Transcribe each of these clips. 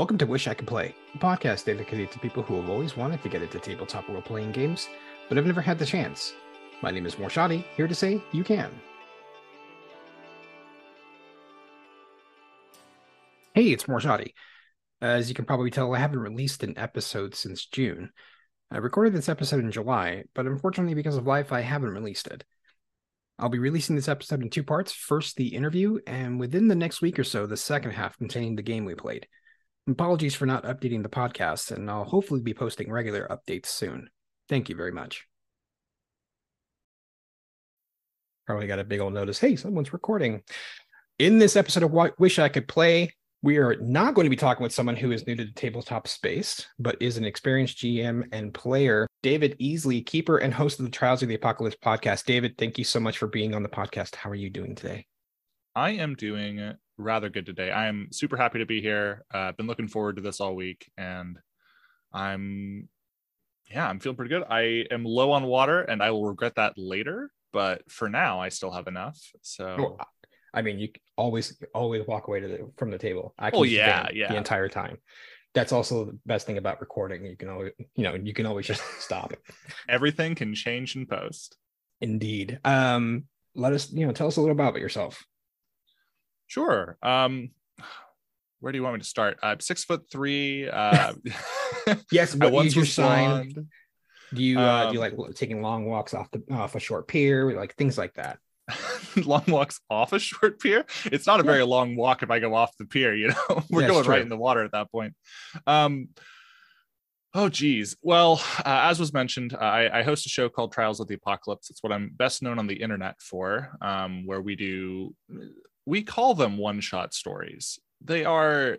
Welcome to Wish I Could Play, a podcast dedicated to people who have always wanted to get into tabletop role playing games, but have never had the chance. My name is Morshadi, here to say you can. Hey, it's Morshadi. As you can probably tell, I haven't released an episode since June. I recorded this episode in July, but unfortunately, because of life, I haven't released it. I'll be releasing this episode in two parts first, the interview, and within the next week or so, the second half containing the game we played. Apologies for not updating the podcast, and I'll hopefully be posting regular updates soon. Thank you very much. Probably got a big old notice hey, someone's recording. In this episode of what Wish I Could Play, we are not going to be talking with someone who is new to the tabletop space, but is an experienced GM and player, David Easley, keeper and host of the Trials of the Apocalypse podcast. David, thank you so much for being on the podcast. How are you doing today? I am doing rather good today. I am super happy to be here. I've uh, been looking forward to this all week, and I'm, yeah, I'm feeling pretty good. I am low on water, and I will regret that later. But for now, I still have enough. So, well, I mean, you always always walk away to the, from the table. I can oh yeah, yeah, the entire time. That's also the best thing about recording. You can always, you know, you can always just stop. Everything can change in post. Indeed. Um, let us, you know, tell us a little about yourself. Sure. Um, where do you want me to start? I'm uh, six foot three. Uh, yes, what I your sign? Do you uh, um, do you like taking long walks off the off a short pier, like things like that? long walks off a short pier. It's not a yeah. very long walk if I go off the pier. You know, we're going true. right in the water at that point. Um, Oh, geez. Well, uh, as was mentioned, I, I, host a show called Trials of the Apocalypse. It's what I'm best known on the internet for, um, where we do we call them one shot stories. They are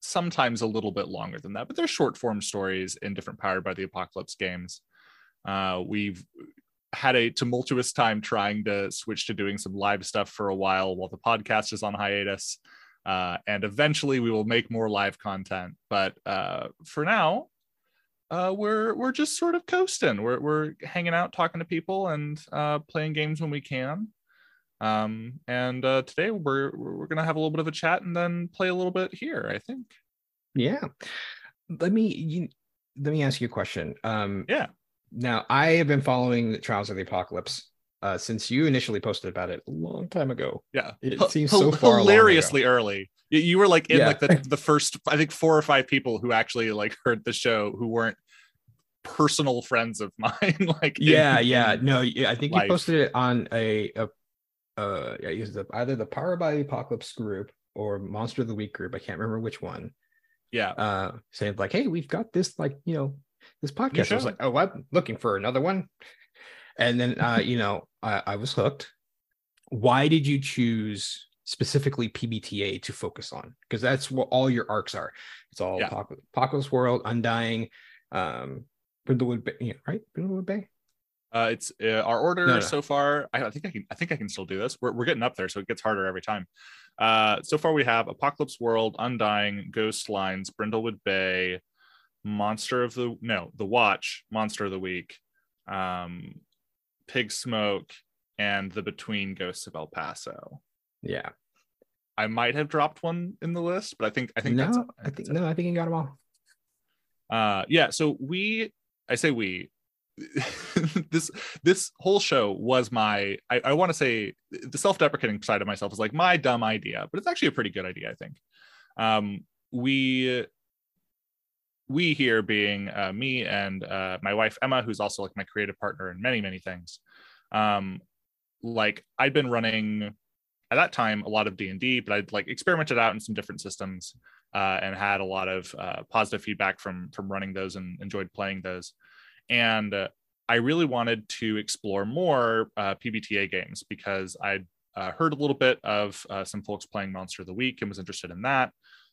sometimes a little bit longer than that, but they're short form stories in different Powered by the Apocalypse games. Uh, we've had a tumultuous time trying to switch to doing some live stuff for a while while the podcast is on hiatus. Uh, and eventually we will make more live content. But uh, for now, uh, we're we're just sort of coasting. We're we're hanging out, talking to people, and uh, playing games when we can. Um, and uh, today we're we're gonna have a little bit of a chat and then play a little bit here. I think. Yeah. Let me you, let me ask you a question. Um, yeah. Now I have been following the Trials of the Apocalypse uh, since you initially posted about it a long time ago. Yeah, it H- seems so far hilariously early. You were like in yeah. like the, the first, I think four or five people who actually like heard the show who weren't personal friends of mine. like yeah, in, yeah, no, I think life. you posted it on a, a uh yeah, it the, either the Power by the Apocalypse group or Monster of the Week group. I can't remember which one. Yeah. Uh saying like, hey, we've got this like, you know, this podcast. I was like, oh, I'm looking for another one. And then uh, you know, I, I was hooked. Why did you choose specifically PBTA to focus on? Because that's what all your arcs are. It's all yeah. Apocalypse World, Undying, um, Brindlewood Bay, right? Brindlewood Bay. Uh, it's uh, our order no, no. so far. I, I, think I can. I think I can still do this. We're, we're getting up there, so it gets harder every time. Uh, so far we have Apocalypse World, Undying, Ghost Lines, Brindlewood Bay, Monster of the no, The Watch, Monster of the Week, um, Pig Smoke, and the Between Ghosts of El Paso. Yeah, I might have dropped one in the list, but I think I think no, that's I think no, I think you got them all. Uh, yeah. So we, I say we, this this whole show was my I, I want to say the self-deprecating side of myself is like my dumb idea, but it's actually a pretty good idea, I think. Um, we we here being uh, me and uh, my wife Emma, who's also like my creative partner in many many things. Um, like I'd been running at that time a lot of D and D, but I'd like experimented out in some different systems uh, and had a lot of uh, positive feedback from from running those and enjoyed playing those and uh, I really wanted to explore more uh, PBTA games because I'd uh, heard a little bit of uh, some folks playing Monster of the Week and was interested in that.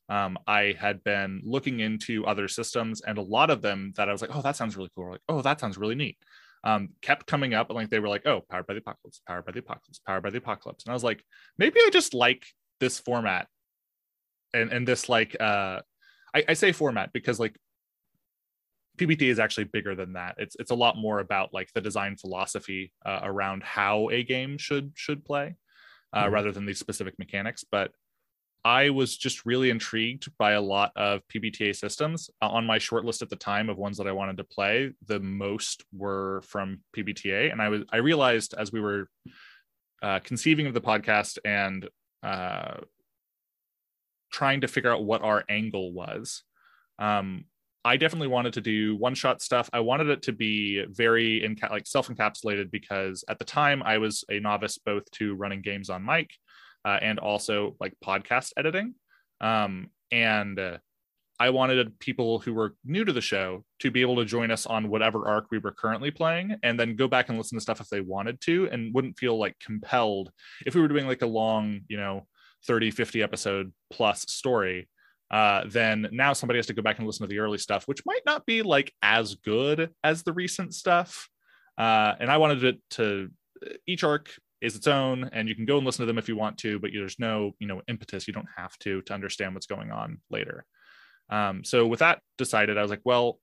Um, I had been looking into other systems, and a lot of them that I was like, "Oh, that sounds really cool." Like, "Oh, that sounds really neat." Um, kept coming up, and like they were like, "Oh, powered by the apocalypse, powered by the apocalypse, powered by the apocalypse," and I was like, maybe I just like this format, and and this like uh, I, I say format because like PBT is actually bigger than that. It's it's a lot more about like the design philosophy uh, around how a game should should play, uh, mm-hmm. rather than these specific mechanics. But I was just really intrigued by a lot of PBTA systems. Uh, on my short list at the time of ones that I wanted to play, the most were from PBTA, and I was I realized as we were uh, conceiving of the podcast and uh, trying to figure out what our angle was. Um, I definitely wanted to do one shot stuff. I wanted it to be very like self encapsulated because at the time I was a novice both to running games on mic uh, and also like podcast editing. Um, and uh, I wanted people who were new to the show to be able to join us on whatever arc we were currently playing and then go back and listen to stuff if they wanted to and wouldn't feel like compelled if we were doing like a long, you know, 30, 50 episode plus story uh, then now somebody has to go back and listen to the early stuff, which might not be like as good as the recent stuff. Uh, and I wanted it to each arc is its own, and you can go and listen to them if you want to, but there's no you know impetus. You don't have to to understand what's going on later. Um, so with that decided, I was like, well,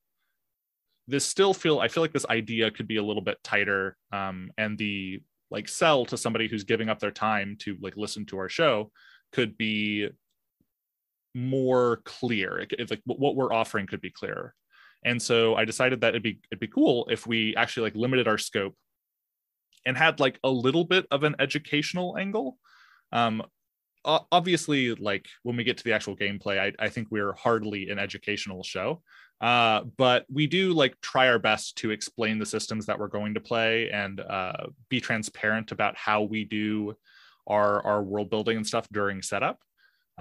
this still feel I feel like this idea could be a little bit tighter, um, and the like sell to somebody who's giving up their time to like listen to our show could be more clear. Like what we're offering could be clearer. And so I decided that it'd be it'd be cool if we actually like limited our scope and had like a little bit of an educational angle. Um, obviously, like when we get to the actual gameplay, I, I think we're hardly an educational show. Uh, but we do like try our best to explain the systems that we're going to play and uh, be transparent about how we do our our world building and stuff during setup.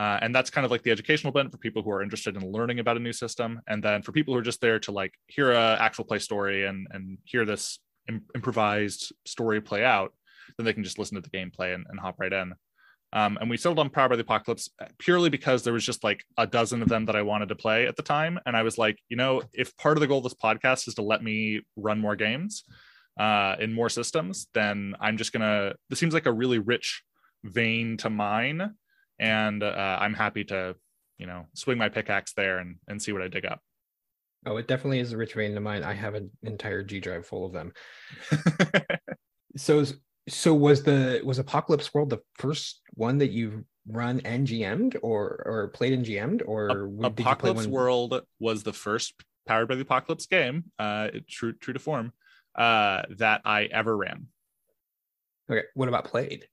Uh, and that's kind of like the educational bent for people who are interested in learning about a new system. And then for people who are just there to like hear a actual play story and, and hear this Im- improvised story play out, then they can just listen to the gameplay and, and hop right in. Um, and we settled on Power by the Apocalypse uh, purely because there was just like a dozen of them that I wanted to play at the time. And I was like, you know, if part of the goal of this podcast is to let me run more games uh, in more systems, then I'm just going to, this seems like a really rich vein to mine and uh, I'm happy to, you know, swing my pickaxe there and and see what I dig up. Oh, it definitely is a rich vein of mine. I have an entire G drive full of them. so, so was the was Apocalypse World the first one that you run and GM'd or or played and GM'd or a- Apocalypse World was the first powered by the Apocalypse game, uh, true true to form, uh, that I ever ran. Okay, what about played?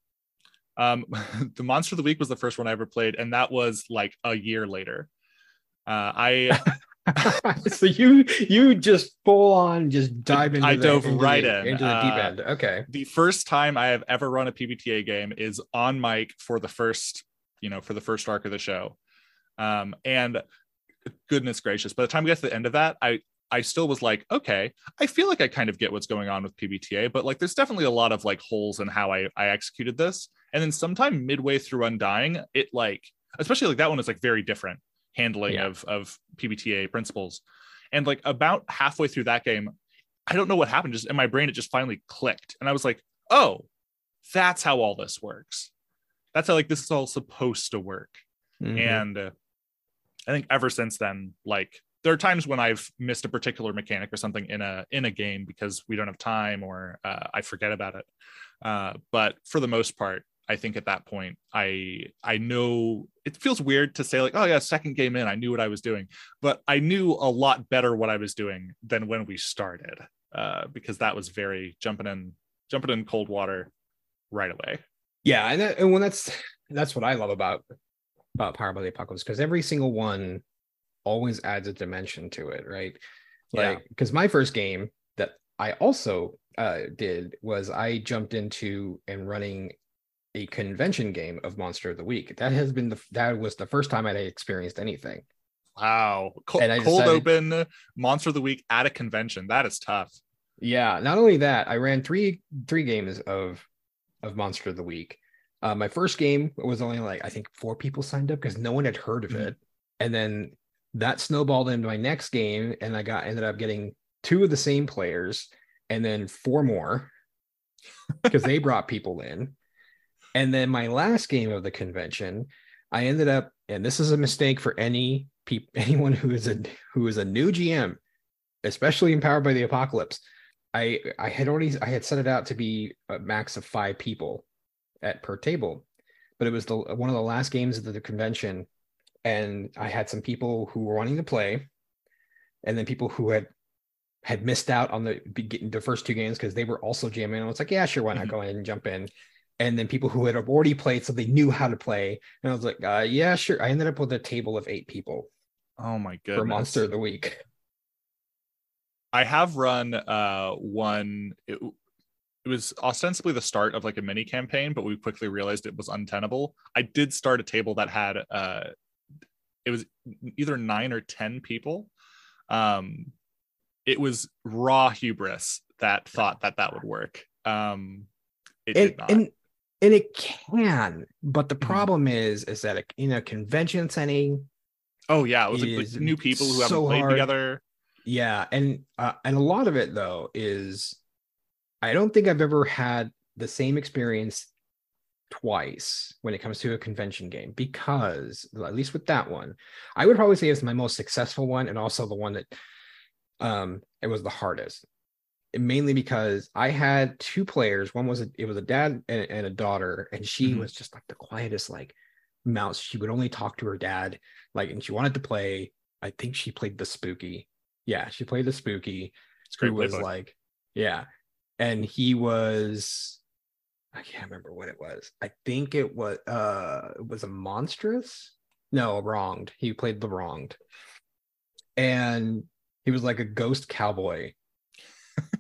Um, the Monster of the Week was the first one I ever played, and that was like a year later. Uh, I so you you just full on just dive into I the, dove into right the, in into the deep uh, end. Okay. The first time I have ever run a PBTA game is on mic for the first, you know, for the first arc of the show. Um, and goodness gracious, by the time we get to the end of that, I I still was like, okay, I feel like I kind of get what's going on with PBTA, but like there's definitely a lot of like holes in how I I executed this. And then sometime midway through Undying, it like, especially like that one is like very different handling yeah. of of PBTA principles. And like about halfway through that game, I don't know what happened. Just in my brain, it just finally clicked, and I was like, oh, that's how all this works. That's how like this is all supposed to work. Mm-hmm. And uh, I think ever since then, like there are times when I've missed a particular mechanic or something in a in a game because we don't have time or uh, I forget about it. Uh, but for the most part, I think at that point, I I know it feels weird to say like, oh yeah, second game in, I knew what I was doing, but I knew a lot better what I was doing than when we started, uh, because that was very jumping in jumping in cold water right away. Yeah, and, that, and when that's that's what I love about about Power by the Apocalypse because every single one always adds a dimension to it, right? Like because my first game that I also uh, did was I jumped into and running a convention game of Monster of the Week. That has been the that was the first time I had experienced anything. Wow, cold, cold decided, open Monster of the Week at a convention. That is tough. Yeah, not only that, I ran three three games of of Monster of the Week. Uh, my first game was only like I think four people signed up because no one had heard of mm-hmm. it, and then that snowballed into my next game, and I got ended up getting two of the same players, and then four more because they brought people in. And then my last game of the convention, I ended up, and this is a mistake for any people, anyone who is a who is a new GM, especially empowered by the apocalypse. I I had already I had set it out to be a max of five people at per table. but it was the one of the last games of the convention, and I had some people who were wanting to play, and then people who had had missed out on the the first two games because they were also jamming. I was like, yeah, sure, why not mm-hmm. go ahead and jump in? And then people who had already played, so they knew how to play, and I was like, uh, yeah, sure. I ended up with a table of eight people. Oh my god For Monster of the Week. I have run uh one. It, it was ostensibly the start of like a mini campaign, but we quickly realized it was untenable. I did start a table that had uh it was either nine or ten people. Um it was raw hubris that thought that that would work. Um it and, did not. And, and it can, but the mm-hmm. problem mm-hmm. is is that in a convention setting, oh yeah, it was like, new people who so haven't played hard. together. Yeah, and uh, and a lot of it though is I don't think I've ever had the same experience twice when it comes to a convention game because at least with that one i would probably say it's my most successful one and also the one that um it was the hardest mainly because i had two players one was a, it was a dad and, and a daughter and she mm-hmm. was just like the quietest like mouse she would only talk to her dad like and she wanted to play i think she played the spooky yeah she played the spooky it's great was like yeah and he was I can't remember what it was. I think it was uh it was a monstrous. No, wronged. He played the wronged. And he was like a ghost cowboy.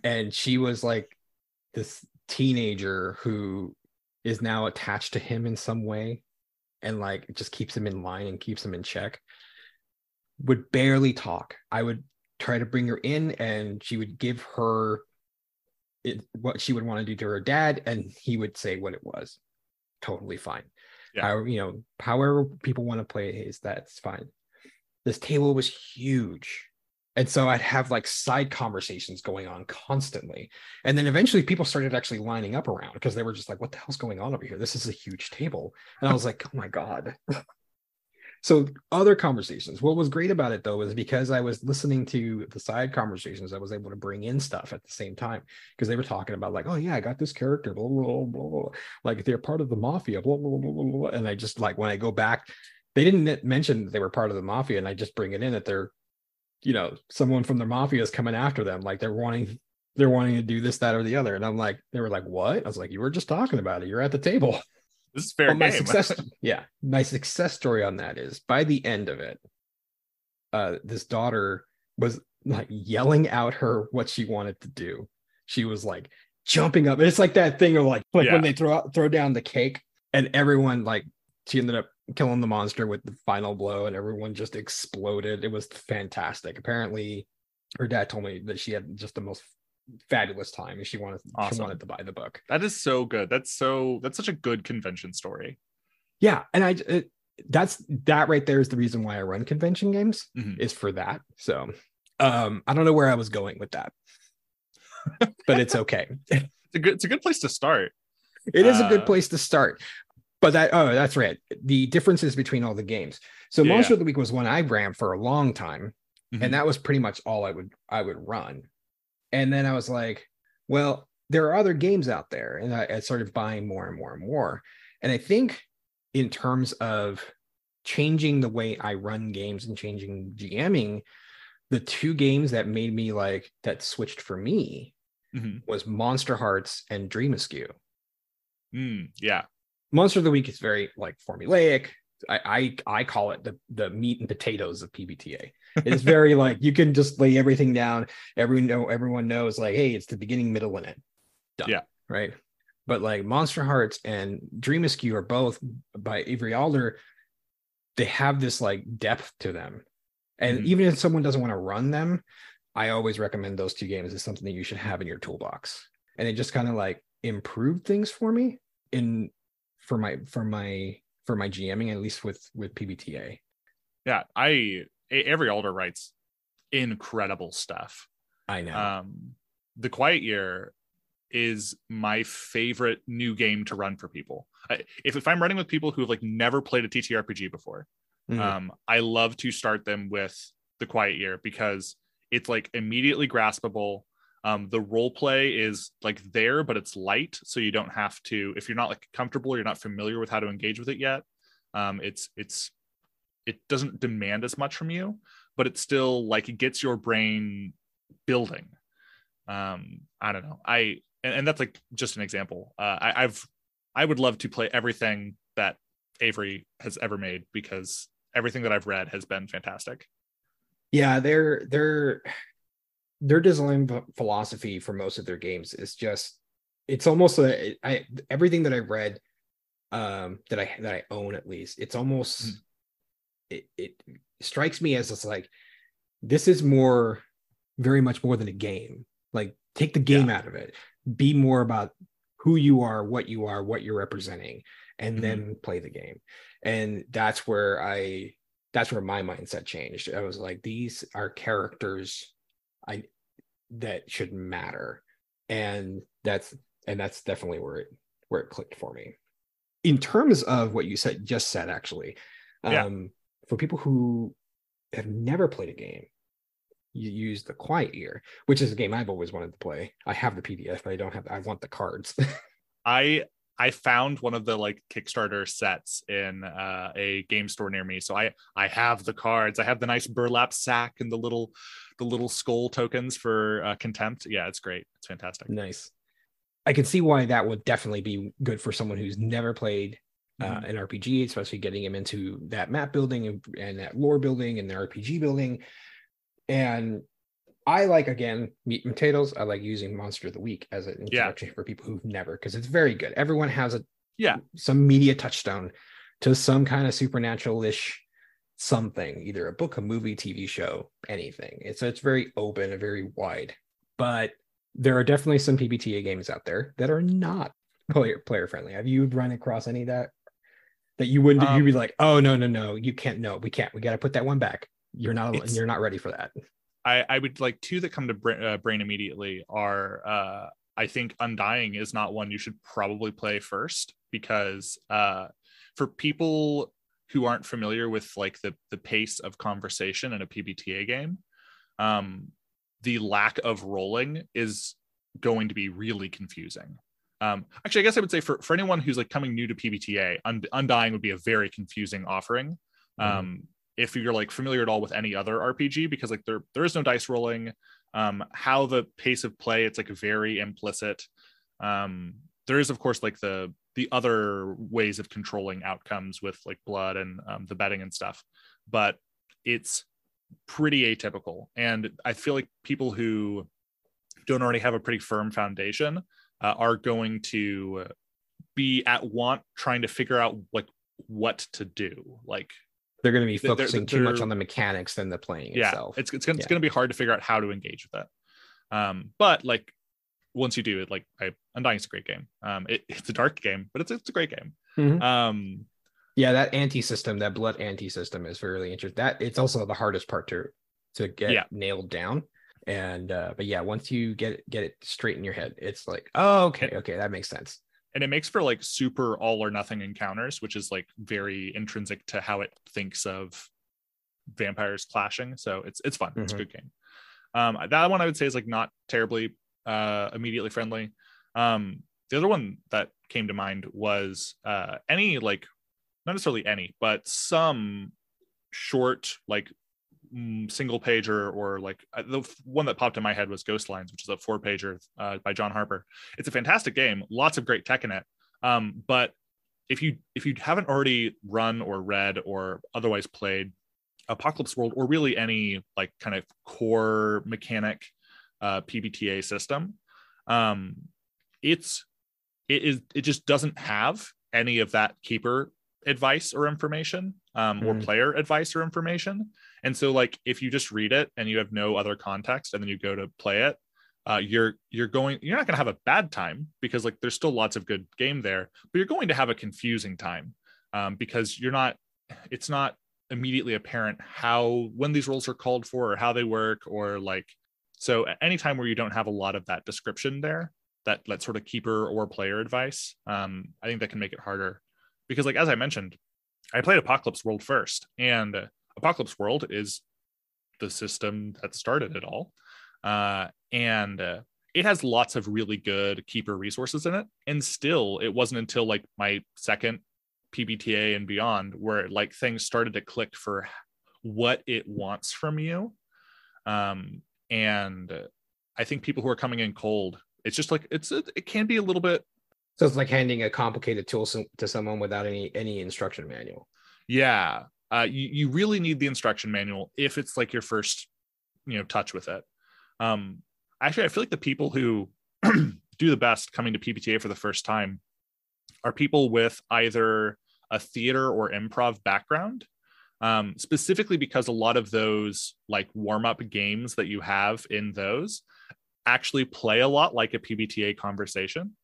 And she was like this teenager who is now attached to him in some way and like just keeps him in line and keeps him in check. Would barely talk. I would try to bring her in and she would give her it, what she would want to do to her dad, and he would say what it was. Totally fine. Yeah. How, you know, however people want to play is that's fine. This table was huge. And so I'd have like side conversations going on constantly. And then eventually people started actually lining up around because they were just like, what the hell's going on over here? This is a huge table. And I was like, oh my God. so other conversations what was great about it though was because i was listening to the side conversations i was able to bring in stuff at the same time because they were talking about like oh yeah i got this character blah blah blah, blah. like they're part of the mafia blah, blah blah blah blah and i just like when i go back they didn't mention they were part of the mafia and i just bring it in that they're you know someone from the mafia is coming after them like they're wanting they're wanting to do this that or the other and i'm like they were like what i was like you were just talking about it you're at the table this is fair well, my success, yeah, my success story on that is by the end of it, uh, this daughter was like yelling out her what she wanted to do. She was like jumping up. It's like that thing of like like yeah. when they throw out, throw down the cake and everyone like she ended up killing the monster with the final blow and everyone just exploded. It was fantastic. Apparently, her dad told me that she had just the most fabulous time and she wanted awesome. she wanted to buy the book. That is so good. That's so that's such a good convention story. Yeah, and I it, that's that right there is the reason why I run convention games mm-hmm. is for that. So, um I don't know where I was going with that. but it's okay. it's a good it's a good place to start. It is uh, a good uh, place to start. But that oh that's right. The differences between all the games. So yeah. Monster of the Week was one I ran for a long time. Mm-hmm. And that was pretty much all I would I would run. And then I was like, well, there are other games out there. And I, I started buying more and more and more. And I think in terms of changing the way I run games and changing GMing, the two games that made me like that switched for me mm-hmm. was Monsterhearts and Dream Askew. Mm, yeah. Monster of the Week is very like formulaic. I, I I call it the the meat and potatoes of PBTA. It's very like you can just lay everything down. Everyone know everyone knows like, hey, it's the beginning, middle, and end. Done. Yeah. Right. But like Monsterhearts and Dream Askew are both by Avery Alder. They have this like depth to them. And mm-hmm. even if someone doesn't want to run them, I always recommend those two games as something that you should have in your toolbox. And it just kind of like improved things for me in for my for my for my GMing, at least with with PBTA. Yeah, I Avery Alder writes incredible stuff. I know. Um, the Quiet Year is my favorite new game to run for people. I, if if I'm running with people who have like never played a TTRPG before, mm-hmm. um, I love to start them with the Quiet Year because it's like immediately graspable. Um, the role play is like there, but it's light, so you don't have to. If you're not like comfortable, or you're not familiar with how to engage with it yet. Um, it's it's it doesn't demand as much from you, but it's still like it gets your brain building. Um, I don't know. I and, and that's like just an example. Uh, I, I've I would love to play everything that Avery has ever made because everything that I've read has been fantastic. Yeah, their their their design philosophy for most of their games is just it's almost a I everything that I read um that I that I own at least it's almost mm-hmm. it, it strikes me as it's like this is more very much more than a game like take the game yeah. out of it be more about who you are what you are what you're representing and mm-hmm. then play the game and that's where i that's where my mindset changed i was like these are characters i that should matter. And that's and that's definitely where it where it clicked for me. In terms of what you said just said actually yeah. um for people who have never played a game you use the quiet year which is a game i've always wanted to play. I have the pdf but i don't have i want the cards. I I found one of the like Kickstarter sets in uh, a game store near me. So I I have the cards. I have the nice burlap sack and the little the little skull tokens for uh, contempt. Yeah, it's great. It's fantastic. Nice. I can see why that would definitely be good for someone who's never played uh, mm-hmm. an RPG, especially getting him into that map building and, and that lore building and the RPG building. And I like again meat and potatoes. I like using Monster of the Week as an introduction yeah. for people who've never, because it's very good. Everyone has a yeah some media touchstone to some kind of supernatural-ish something, either a book, a movie, TV show, anything. It's it's very open and very wide. But there are definitely some PBTA games out there that are not player player friendly. Have you run across any of that that you wouldn't um, you'd be like, oh no, no, no, you can't no, we can't. We gotta put that one back. You're not you're not ready for that. I, I would like two that come to brain, uh, brain immediately are uh, I think Undying is not one you should probably play first because uh, for people who aren't familiar with like the the pace of conversation in a PBTA game, um, the lack of rolling is going to be really confusing. Um, actually, I guess I would say for, for anyone who's like coming new to PBTA, Undying would be a very confusing offering. Mm-hmm. If you're like familiar at all with any other RPG, because like there there is no dice rolling. Um, how the pace of play, it's like very implicit. Um, there is of course like the the other ways of controlling outcomes with like blood and um, the betting and stuff, but it's pretty atypical. And I feel like people who don't already have a pretty firm foundation uh, are going to be at want trying to figure out like what to do. Like they're going to be focusing they're, they're, too much on the mechanics than the playing yeah, itself. It's it's gonna, yeah. it's going to be hard to figure out how to engage with that. Um, but like once you do it, like I, Undying is a great game. Um, it, it's a dark game, but it's it's a great game. Mm-hmm. Um, yeah, that anti system, that blood anti system, is really interesting. That it's also the hardest part to to get yeah. nailed down. And uh, but yeah, once you get get it straight in your head, it's like, oh, okay, okay, that makes sense and it makes for like super all or nothing encounters which is like very intrinsic to how it thinks of vampires clashing so it's it's fun mm-hmm. it's a mm-hmm. good game um that one i would say is like not terribly uh immediately friendly um the other one that came to mind was uh any like not necessarily any but some short like single pager or like uh, the one that popped in my head was Ghost Lines, which is a four pager uh, by John Harper. It's a fantastic game, lots of great tech in it. Um, but if you if you haven't already run or read or otherwise played Apocalypse World or really any like kind of core mechanic uh, PBTA system, um, it's it is it just doesn't have any of that keeper advice or information um, mm. or player advice or information. And so, like, if you just read it and you have no other context, and then you go to play it, uh, you're you're going you're not going to have a bad time because like there's still lots of good game there, but you're going to have a confusing time um, because you're not. It's not immediately apparent how when these roles are called for or how they work or like so anytime where you don't have a lot of that description there that that sort of keeper or player advice um, i think that can make it harder because like as i mentioned i played apocalypse world first and apocalypse world is the system that started it all uh, and uh, it has lots of really good keeper resources in it. And still, it wasn't until like my second PBTA and beyond where like things started to click for what it wants from you. Um, and I think people who are coming in cold, it's just like it's it can be a little bit. So it's like handing a complicated tool to someone without any any instruction manual. Yeah, uh, you you really need the instruction manual if it's like your first, you know, touch with it. Um, actually, I feel like the people who do the best coming to PBTA for the first time are people with either a theater or improv background um, specifically because a lot of those like warm up games that you have in those actually play a lot like a PBTA conversation.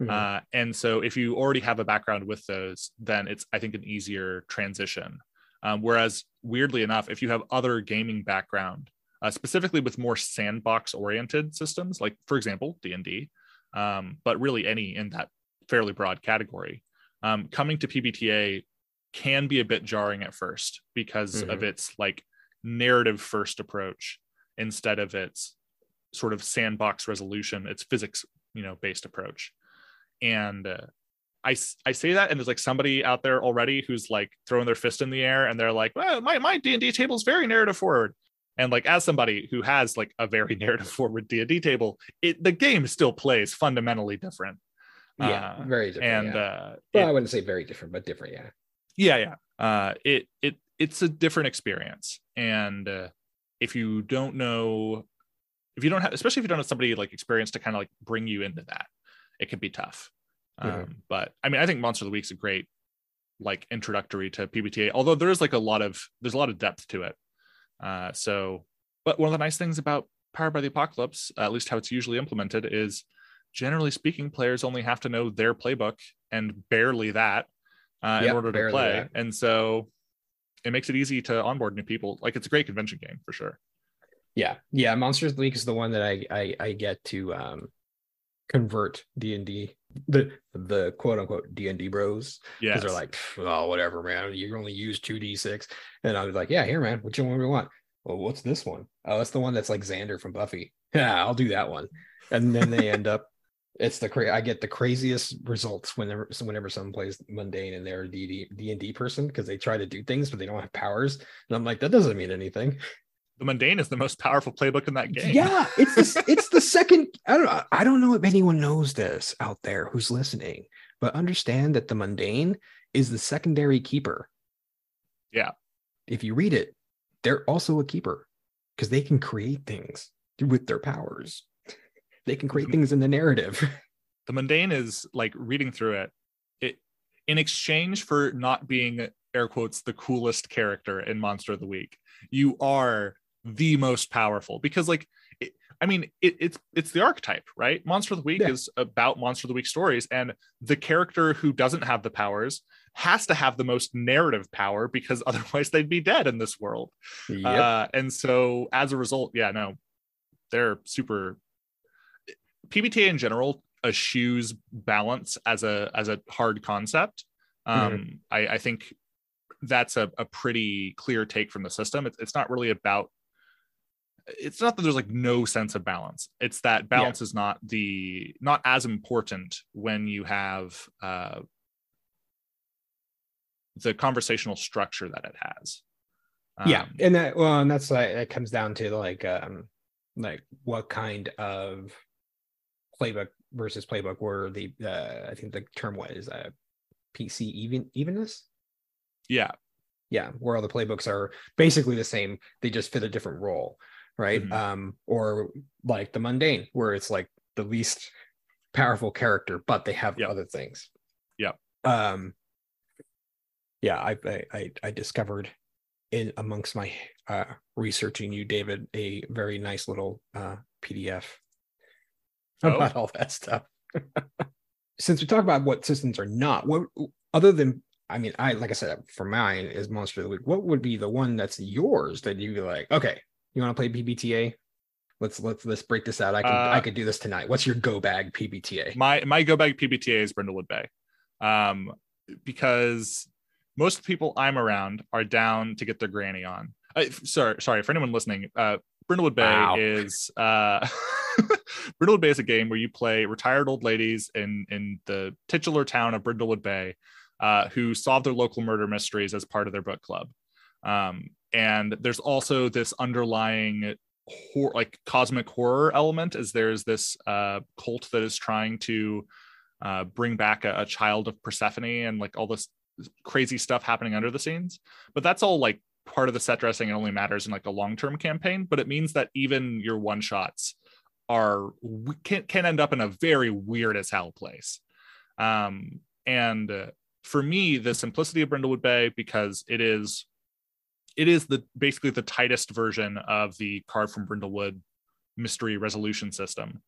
Mm-hmm. Uh, and so if you already have a background with those, then it's, I think, an easier transition. Um, whereas, weirdly enough, if you have other gaming background, uh, specifically with more sandbox oriented systems, like, for example, D&D, um, but really any in that fairly broad category, um, coming to PBTA can be a bit jarring at first because mm-hmm. of its like narrative first approach instead of its sort of sandbox resolution its physics you know based approach and uh, I, I say that and there's like somebody out there already who's like throwing their fist in the air and they're like well my, my d&d table is very narrative forward. And like as somebody who has like a very narrative forward d&d table it the game still plays fundamentally different. Yeah uh, very different and yeah. uh well it, i wouldn't say very different but different yeah. Yeah yeah. Uh it it it's a different experience. And uh, if you don't know if you don't have especially if you don't have somebody like experience to kind of like bring you into that it can be tough mm-hmm. um but i mean i think monster of the week's a great like introductory to pbta although there is like a lot of there's a lot of depth to it uh so but one of the nice things about powered by the apocalypse at least how it's usually implemented is generally speaking players only have to know their playbook and barely that uh, yep, in order to play. That. And so it makes it easy to onboard new people. Like it's a great convention game for sure. Yeah, yeah. Monsters League is the one that I I, I get to um, convert D and D the the quote unquote D and D bros. Yeah, because they're like, oh whatever, man. You only use two D six, and I was like, yeah, here, man. Which one do we want? Well, what's this one? Oh, that's the one that's like Xander from Buffy. Yeah, I'll do that one. And then they end up it's the cra- I get the craziest results whenever whenever someone plays mundane and they're a D and D person because they try to do things but they don't have powers and I'm like that doesn't mean anything. The mundane is the most powerful playbook in that game. Yeah, it's the, it's the second. I don't know. I don't know if anyone knows this out there who's listening, but understand that the mundane is the secondary keeper. Yeah. If you read it, they're also a keeper because they can create things with their powers they can create things in the narrative. The mundane is like reading through it. It in exchange for not being air quotes the coolest character in Monster of the Week, you are the most powerful because like it, I mean it, it's it's the archetype, right? Monster of the Week yeah. is about Monster of the Week stories, and the character who doesn't have the powers has to have the most narrative power because otherwise they'd be dead in this world. Yep. Uh, and so as a result, yeah, no, they're super PBTA in general eschews balance as a as a hard concept. Um, mm-hmm. I, I, think that's a, a, pretty clear take from the system. It's, it's not really about. It's not that there's like no sense of balance. It's that balance yeah. is not the not as important when you have uh, the conversational structure that it has. Um, yeah, and that well, and that's like it comes down to like um like what kind of playbook versus playbook where the uh, I think the term was uh, PC even evenness. Yeah, yeah, where all the playbooks are basically the same, they just fit a different role, right? Mm-hmm. Um, or like the mundane, where it's like the least powerful character, but they have yep. other things. Yeah. Um. Yeah, I I I discovered in amongst my uh, researching you, David, a very nice little uh, PDF oh. about all that stuff. Since we talk about what systems are not, what other than I mean, I like I said, for mine is Monster of the Week. What would be the one that's yours that you'd be like, okay, you want to play PBTA? Let's let's let's break this out. I can uh, I could do this tonight. What's your go bag PBTA? My my go bag PBTA is Brindlewood Bay, um, because most people I'm around are down to get their granny on. Uh, sorry, sorry for anyone listening. Uh, Brindlewood Bay wow. is uh, Brindlewood Bay is a game where you play retired old ladies in in the titular town of Brindlewood Bay, uh, who solve their local murder mysteries as part of their book club. Um, and there's also this underlying hor- like cosmic horror element, as there's this uh, cult that is trying to uh, bring back a, a child of Persephone and like all this crazy stuff happening under the scenes. But that's all like part of the set dressing. It only matters in like a long term campaign. But it means that even your one shots are can can end up in a very weird as hell place. Um, and uh, for me, the simplicity of Brindlewood Bay because it is it is the basically the tightest version of the Carved from Brindlewood mystery resolution system.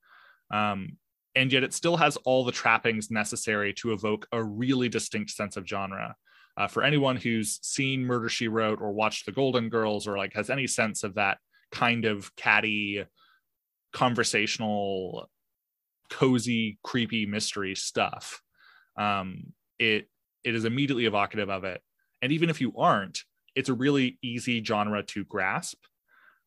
Um, and yet it still has all the trappings necessary to evoke a really distinct sense of genre. Uh, for anyone who's seen Murder She Wrote or watched The Golden Girls or like has any sense of that kind of catty, conversational, cozy, creepy mystery stuff, um, it it is immediately evocative of it. And even if you aren't, it's a really easy genre to grasp.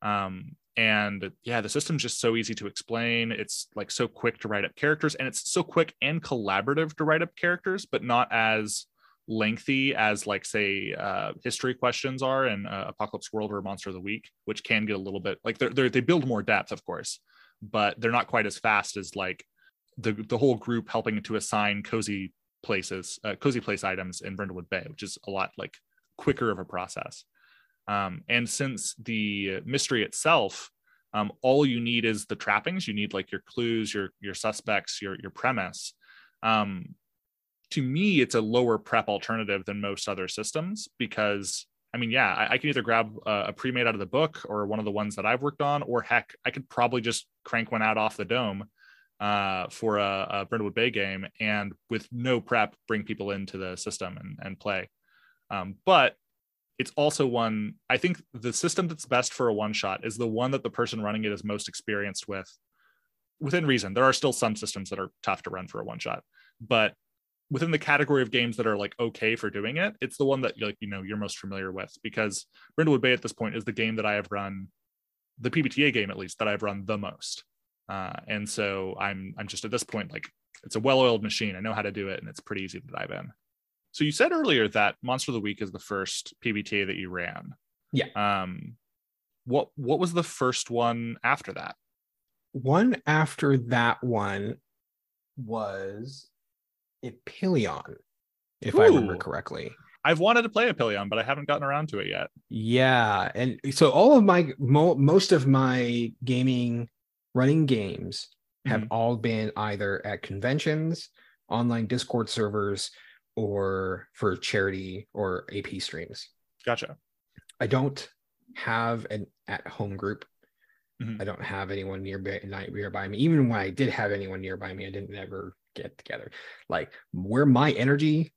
Um, and yeah the system's just so easy to explain it's like so quick to write up characters and it's so quick and collaborative to write up characters but not as lengthy as like say uh, history questions are in uh, apocalypse world or monster of the week which can get a little bit like they're, they're, they build more depth of course but they're not quite as fast as like the the whole group helping to assign cozy places uh, cozy place items in brindlewood bay which is a lot like quicker of a process um, and since the mystery itself, um, all you need is the trappings. You need like your clues, your your suspects, your your premise. Um, to me, it's a lower prep alternative than most other systems because I mean, yeah, I, I can either grab a, a pre-made out of the book or one of the ones that I've worked on, or heck, I could probably just crank one out off the dome uh, for a, a Brindlewood Bay game and with no prep, bring people into the system and, and play. Um, but it's also one i think the system that's best for a one shot is the one that the person running it is most experienced with within reason. There are still some systems that are tough to run for a one shot but within the category of games that are like okay for doing it it's the one that like you know you're most familiar with because brindlewood bay at this point is the game that i have run the pbta game at least that i've run the most. Uh, and so i'm i'm just at this point like it's a well-oiled machine. I know how to do it and it's pretty easy to dive in so you said earlier that Monster of the Week is the first PBTA that you ran. Yeah. Um, what what was the first one after that? One after that one was Epyllion, if Ooh. I remember correctly. I've wanted to play Epyllion, but I haven't gotten around to it yet. Yeah, and so all of my mo- most of my gaming running games have mm-hmm. all been either at conventions, online Discord servers, or for charity or AP streams. Gotcha. I don't have an at home group. Mm-hmm. I don't have anyone nearby nearby me. Even when I did have anyone nearby me, I didn't ever get together. Like where my energy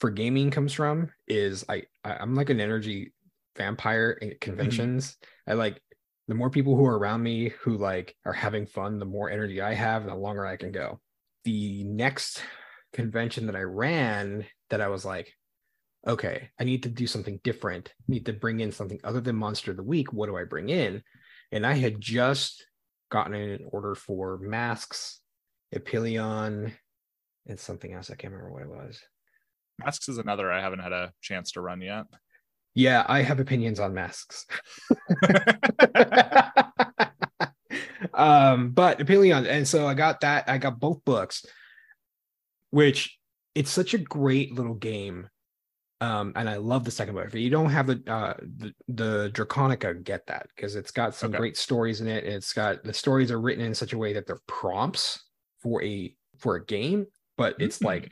for gaming comes from is I, I am like an energy vampire at mm-hmm. conventions. Mm-hmm. I like the more people who are around me who like are having fun, the more energy I have, the longer I can go. The next convention that I ran that I was like, okay, I need to do something different. I need to bring in something other than Monster of the Week. What do I bring in? And I had just gotten an order for masks, Epyllion, and something else. I can't remember what it was. Masks is another I haven't had a chance to run yet. Yeah, I have opinions on masks. um, but Epyllion, and so I got that. I got both books which it's such a great little game. Um, and I love the second book. If you don't have the uh, the, the Draconica, get that because it's got some okay. great stories in it. And It's got the stories are written in such a way that they're prompts for a for a game, but it's mm-hmm. like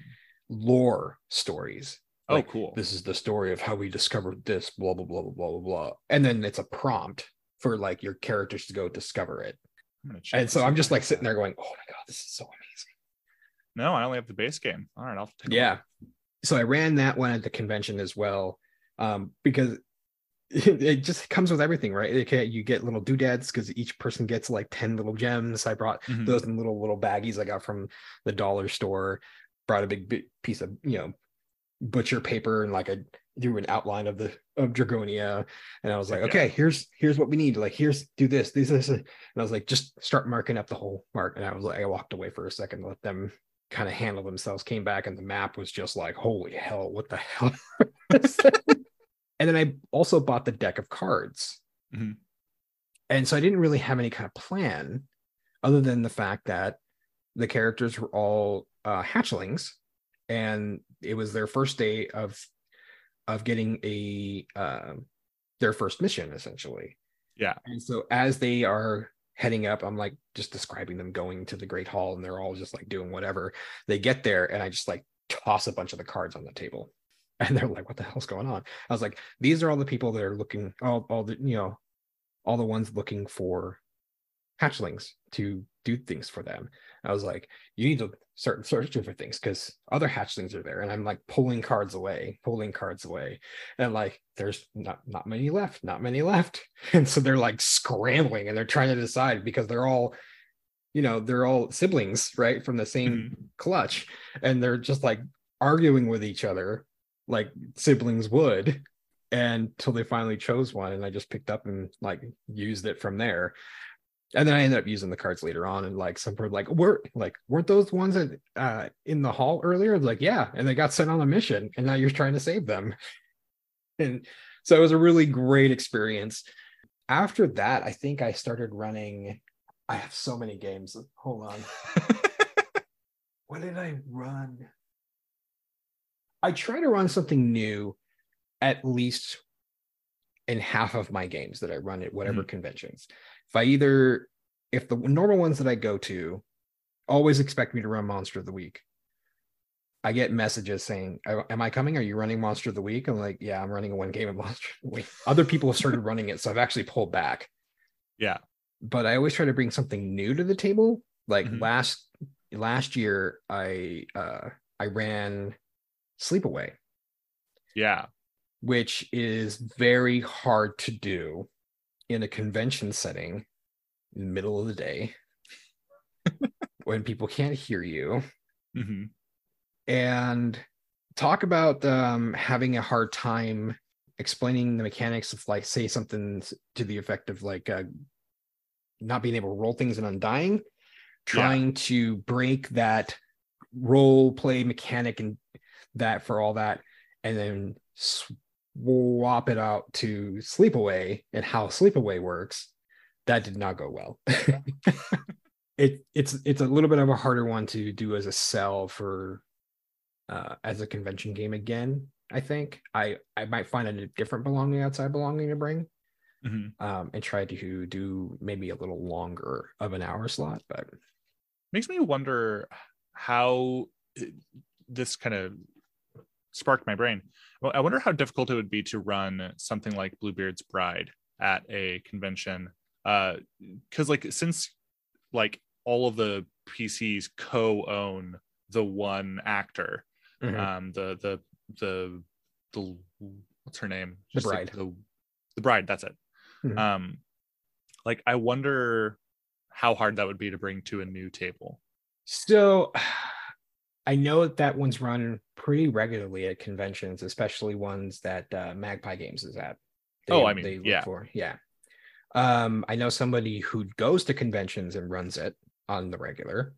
lore stories. Oh, like, cool! This is the story of how we discovered this. Blah blah blah blah blah blah blah. And then it's a prompt for like your characters to go discover it. And so I'm just like sitting there going, "Oh my god, this is so amazing." No, I only have the base game. All right, I'll take. Yeah. So I ran that one at the convention as well, um, because it just comes with everything, right? Okay, you get little doodads because each person gets like ten little gems. I brought mm-hmm. those in little little baggies I got from the dollar store. Brought a big, big piece of you know butcher paper and like I drew an outline of the of Dragonia, and I was like, Yeah. okay, here's here's what we need. Like, here's do this, this, this, and I was like, just start marking up the whole mark. And I was like, I walked away for a second, let them kind of handle themselves. Came back, and the map was just like, holy hell, what the hell? and then I also bought the deck of cards, Mhm. and so I didn't really have any kind of plan, other than the fact that the characters were all uh, hatchlings, and it was their first day of of getting a uh, their first mission essentially. Yeah. And so as they are heading up, I'm like just describing them going to the Great Hall, and they're all just like doing whatever. They get there, and I just like toss a bunch of the cards on the table, and they're like, "What the hell's going on?" I was like, "These are all the people that are looking, all all the you know, all the ones looking for hatchlings to do things for them." I was like, "You need to start searching for things because other hatchlings are there." And I'm like pulling cards away, pulling cards away, and like there's not not many left, not many left, and so they're like scrambling and they're trying to decide because they're all, you know, they're all siblings, right, from the same mm-hmm. clutch, and they're just like arguing with each other like siblings would until they finally chose one. And i just picked up and like used it from there and then i ended up using the cards later on and like some were like were like weren't those ones that uh in the hall earlier? It's like yeah. And they got sent on a mission and now you're trying to save them. And so it was a really great experience. After that i think i started running i have so many games. Hold on. What did I run? I try to run something new at least in half of my games that I run at whatever conventions. If I either, if the normal ones that I go to always expect me to run Monster of the Week, I get messages saying, "Oh, Am I coming? Are you running Monster of the Week? I'm like, Yeah, I'm running a one game of Monster of the Week. Other people have started running it, so I've actually pulled back yeah. but I always try to bring something new to the table. Like Mhm. last last year, I uh I ran Sleepaway, Yeah. which is very hard to do in a convention setting in the middle of the day when people can't hear you. Hmm and talk about um, having a hard time explaining the mechanics of like say something to the effect of like uh, not being able to roll things and undying. Trying to break that role play mechanic and that for all that and then swap it out to sleepaway and how sleepaway works that did not go well. It it's it's a little bit of a harder one to do as a sell for uh as a convention game again i think. I i might find a different belonging outside belonging to bring hmm um and try to do maybe a little longer of an hour slot but Makes me wonder how this kind of sparked my brain. Well, I wonder how difficult it would be to run something like Bluebeard's Bride at a convention. Uh, because like since like all of the PCs co-own the one actor, Mhm. um, the the the the what's her name? The Just like bride. the, the bride. That's it. Mhm. Um, like I wonder how hard that would be to bring to a new table. So I know that that one's run pretty regularly at conventions, especially ones that uh, Magpie Games is at. Oh, I mean, yeah. for yeah. Um, I know somebody who goes to conventions and runs it on the regular.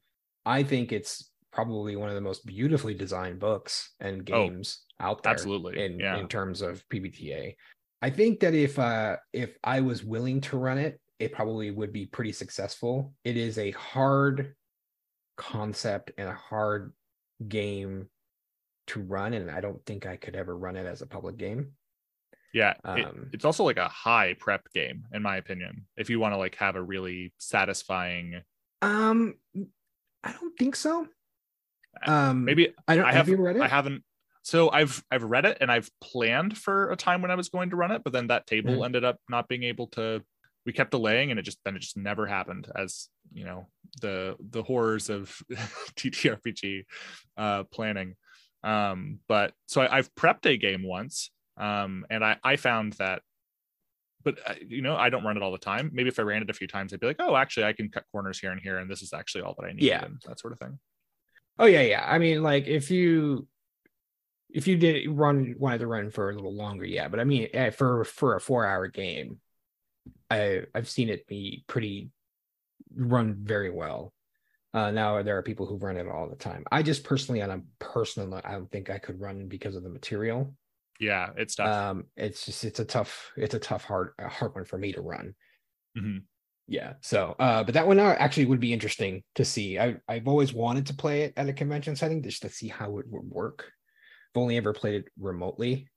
I think it's probably one of the most beautifully designed books and Oh, games out there. absolutely, in yeah. in terms of PBTA. I think that if uh if I was willing to run it, it probably would be pretty successful. It is a hard concept and a hard game to run, and I don't think I could ever run it as a public game. Yeah, it- Um, it's also like a high prep game, in my opinion. If you want to like have a really satisfying, Um, I don't think so. Um, maybe I don't. I have, have- you read it? I haven't. So I've I've read it and I've planned for a time when I was going to run it, but then that table Mhm. ended up not being able to. We kept delaying, and it just then it just never happened. As you know, the the horrors of TTRPG uh, planning. Um, but so I, I've prepped a game once, um, and I I found that. But uh, you know, I don't run it all the time. Maybe if I ran it a few times, I'd be like, "Oh, actually, I can cut corners here and here, and this is actually all that I need." Yeah. and that sort of thing. Oh yeah, yeah. I mean, like if you if you did run wanted to run for a little longer, yeah. But I mean, eh, for for a four hour game, I I've seen it be pretty run very well. Uh, now there are people who run it all the time. I just personally, on a personal, I don't think I could run because of the material. Yeah, it's tough. Um, it's just it's a tough it's a tough hard a hard one for me to run. Mm-hmm. Yeah. So, uh, but that one actually would be interesting to see. I I've always wanted to play it at a convention setting just to see how it would work. I've only ever played it remotely.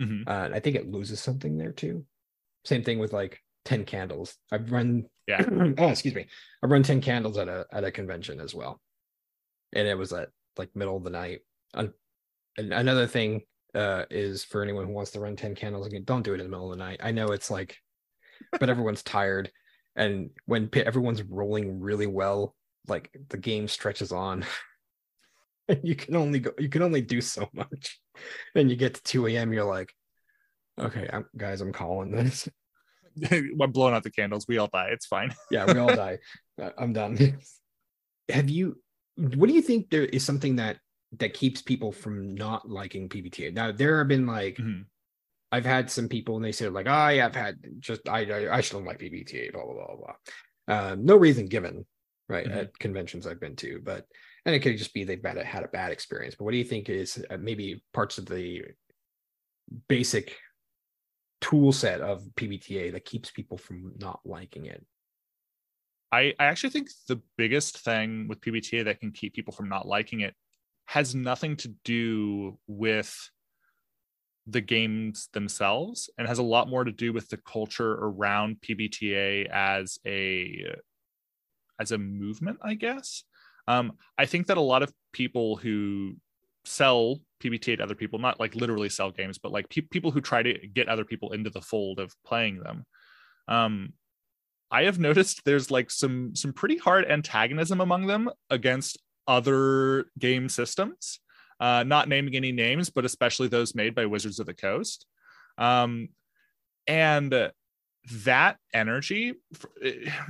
Mm-hmm. Uh, and I think it loses something there too. Same thing with like 10 candles. I've run Yeah. oh, excuse me. I've run 10 candles at a at a convention as well. And it was at like middle of the night. And another thing uh is for anyone who wants to run 10 candles again, don't do it in the middle of the night. I know it's like but everyone's tired and when everyone's rolling really well, like the game stretches on. and you can only go you can only do so much. Then you get to 2 a.m. you're like, okay, I'm, guys, I'm calling this. I'm blowing out the candles. We all die. It's fine. yeah, we all die. Uh, I'm done. Have you? What do you think there is something that that keeps people from not liking PBTA? Now there have been like Mhm. I've had some people and they said like, oh, yeah, I've had just I I, I just don't like PBTA, blah blah blah blah. Uh, no reason given, right? Mhm. At conventions I've been to, but and it could just be they've had a, had a bad experience. But what do you think is uh, maybe parts of the basic tool set of PBTA that keeps people from not liking it? I, I actually think the biggest thing with PBTA that can keep people from not liking it has nothing to do with the games themselves and has a lot more to do with the culture around PBTA as a as a movement, I guess. Um, I think that a lot of people who sell PBTA to other people, not like literally sell games, but like pe- people who try to get other people into the fold of playing them, um, I have noticed there's like some some pretty hard antagonism among them against other game systems. Uh, not naming any names, but especially those made by Wizards of the Coast. Um, and that energy,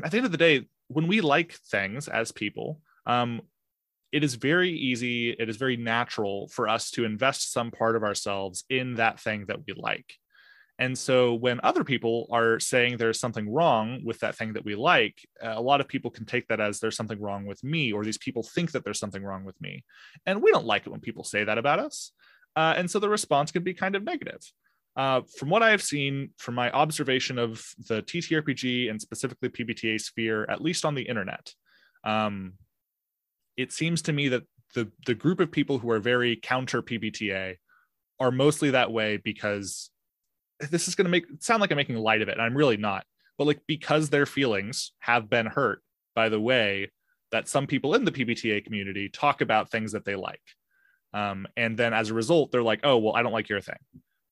at the end of the day, when we like things as people, um, it is very easy, it is very natural for us to invest some part of ourselves in that thing that we like. And so when other people are saying there's something wrong with that thing that we like, a lot of people can take that as there's something wrong with me, or these people think that there's something wrong with me. And we don't like it when people say that about us. Uh, and so the response can be kind of negative. Uh, from what I have seen, from my observation of the TTRPG and specifically PBTA sphere, at least on the internet, um, it seems to me that the the group of people who are very counter PBTA are mostly that way because this is going to make sound like I'm making light of it, and I'm really not. But like because their feelings have been hurt by the way that some people in the PBTA community talk about things that they like, um, and then as a result, they're like, "Oh, well, I don't like your thing,"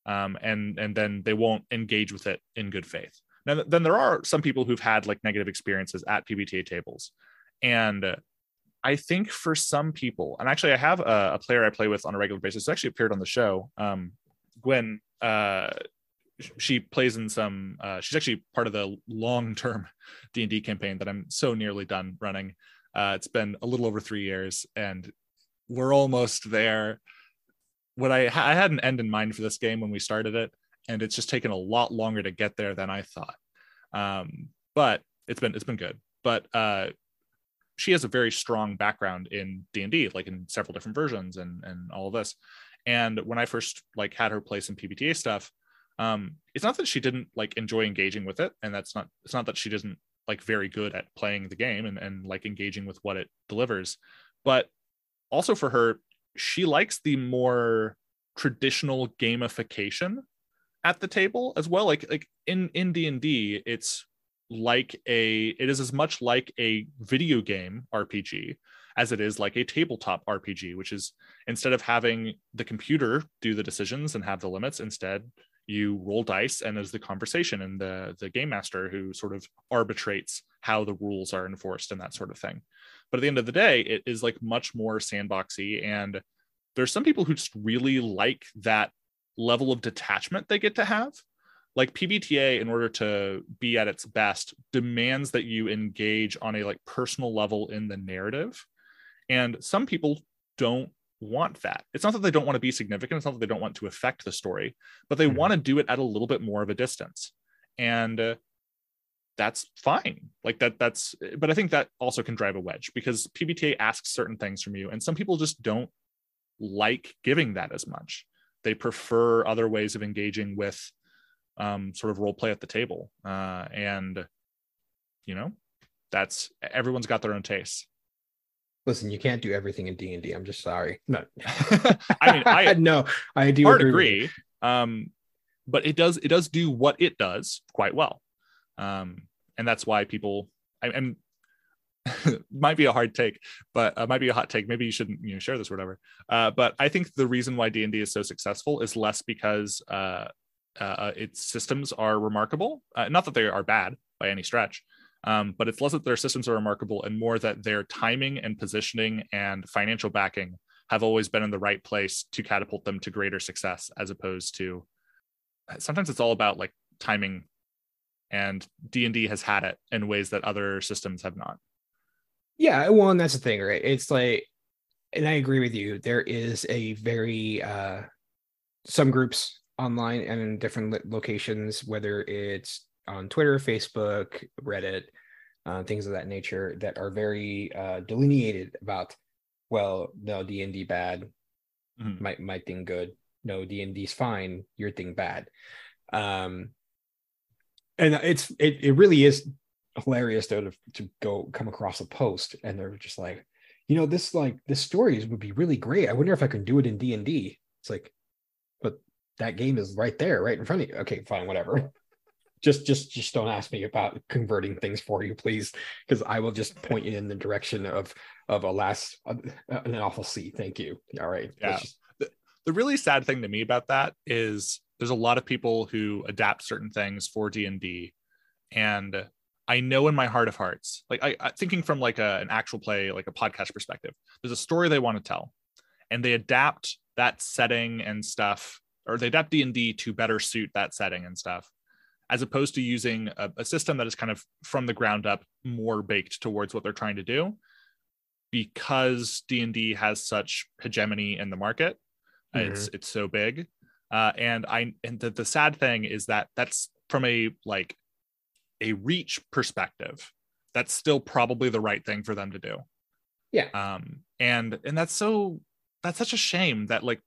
um, and and then they won't engage with it in good faith. Now, then there are some people who've had like negative experiences at PBTA tables, and I think for some people, and actually I have a, a, player I play with on a regular basis. Who actually appeared on the show. Um, Gwen, uh, she plays in some. Uh, she's actually part of the long-term D and D campaign that I'm so nearly done running. Uh, it's been a little over three years, and we're almost there. What I I had an end in mind for this game when we started it, and it's just taken a lot longer to get there than I thought. Um, but it's been it's been good. But uh, she has a very strong background in d&d like in several different versions and and all of this. And when i first like had her play some pbta stuff um it's not that she didn't like enjoy engaging with it and that's not it's not that she doesn't like very good at playing the game and, and like engaging with what it delivers. But also for her she likes the more traditional gamification at the table as well. Like like in in d&d it's like a it is as much like a video game RPG as it is like a tabletop RPG, which is instead of having the computer do the decisions and have the limits, instead you roll dice and there's the conversation and the the game master who sort of arbitrates how the rules are enforced and that sort of thing. But at the end of the day, it is like much more sandboxy and there's some people who just really like that level of detachment they get to have like PBTA in order to be at its best demands that you engage on a like personal level in the narrative and some people don't want that. It's not that they don't want to be significant, it's not that they don't want to affect the story, but they mm-hmm. want to do it at a little bit more of a distance. And uh, that's fine. Like that that's but I think that also can drive a wedge because PBTA asks certain things from you and some people just don't like giving that as much. They prefer other ways of engaging with um, sort of role play at the table. Uh, and you know, that's everyone's got their own tastes. Listen, you can't do everything in D and D. I'm just sorry. No, I mean, I no, I do agree. agree. Um, but it does it does do what it does quite well, um, and that's why people. I, am might be a hard take, but uh, might be a hot take. Maybe you shouldn't you know share this or whatever. Uh, but I think the reason why D and D is so successful is less because uh, uh, its systems are remarkable. Uh, not that they are bad by any stretch, um, but it's less that their systems are remarkable and more that their timing and positioning and financial backing have always been in the right place to catapult them to greater success, as opposed to sometimes it's all about like timing, and D and D has had it in ways that other systems have not. Yeah, well, and that's the thing, right? It's like, and I agree with you. There is a very uh, some groups online and in different locations, whether it's on Twitter, Facebook, Reddit, uh, things of that nature, that are very uh, delineated about. Well, no, D and D bad, mm-hmm. my my thing good. No, D and D's fine. Your thing bad. Um, and it's it it really is hilarious though to, to go come across a post and they're just like, you know, this like this story would be really great. I wonder if I can do it in D and D. It's like, that game is right there, right in front of you. Okay, fine, whatever. Just, just, just don't ask me about converting things for you, please, because I will just point you in the direction of of a last uh, an awful sea. Thank you. All right. Yeah. Just... The, the really sad thing to me about that is there's a lot of people who adapt certain things for D and D, and I know in my heart of hearts, like I, I thinking from like a, an actual play, like a podcast perspective, there's a story they want to tell, and they adapt that setting and stuff or they adapt d&d to better suit that setting and stuff as opposed to using a, a, system that is kind of from the ground up more baked towards what they're trying to do. Because d&d has such hegemony in the market mm-hmm. it's it's so big uh, and i and the, the sad thing is that that's from a like a reach perspective that's still probably the right thing for them to do. Yeah. Um and and that's so that's such a shame that like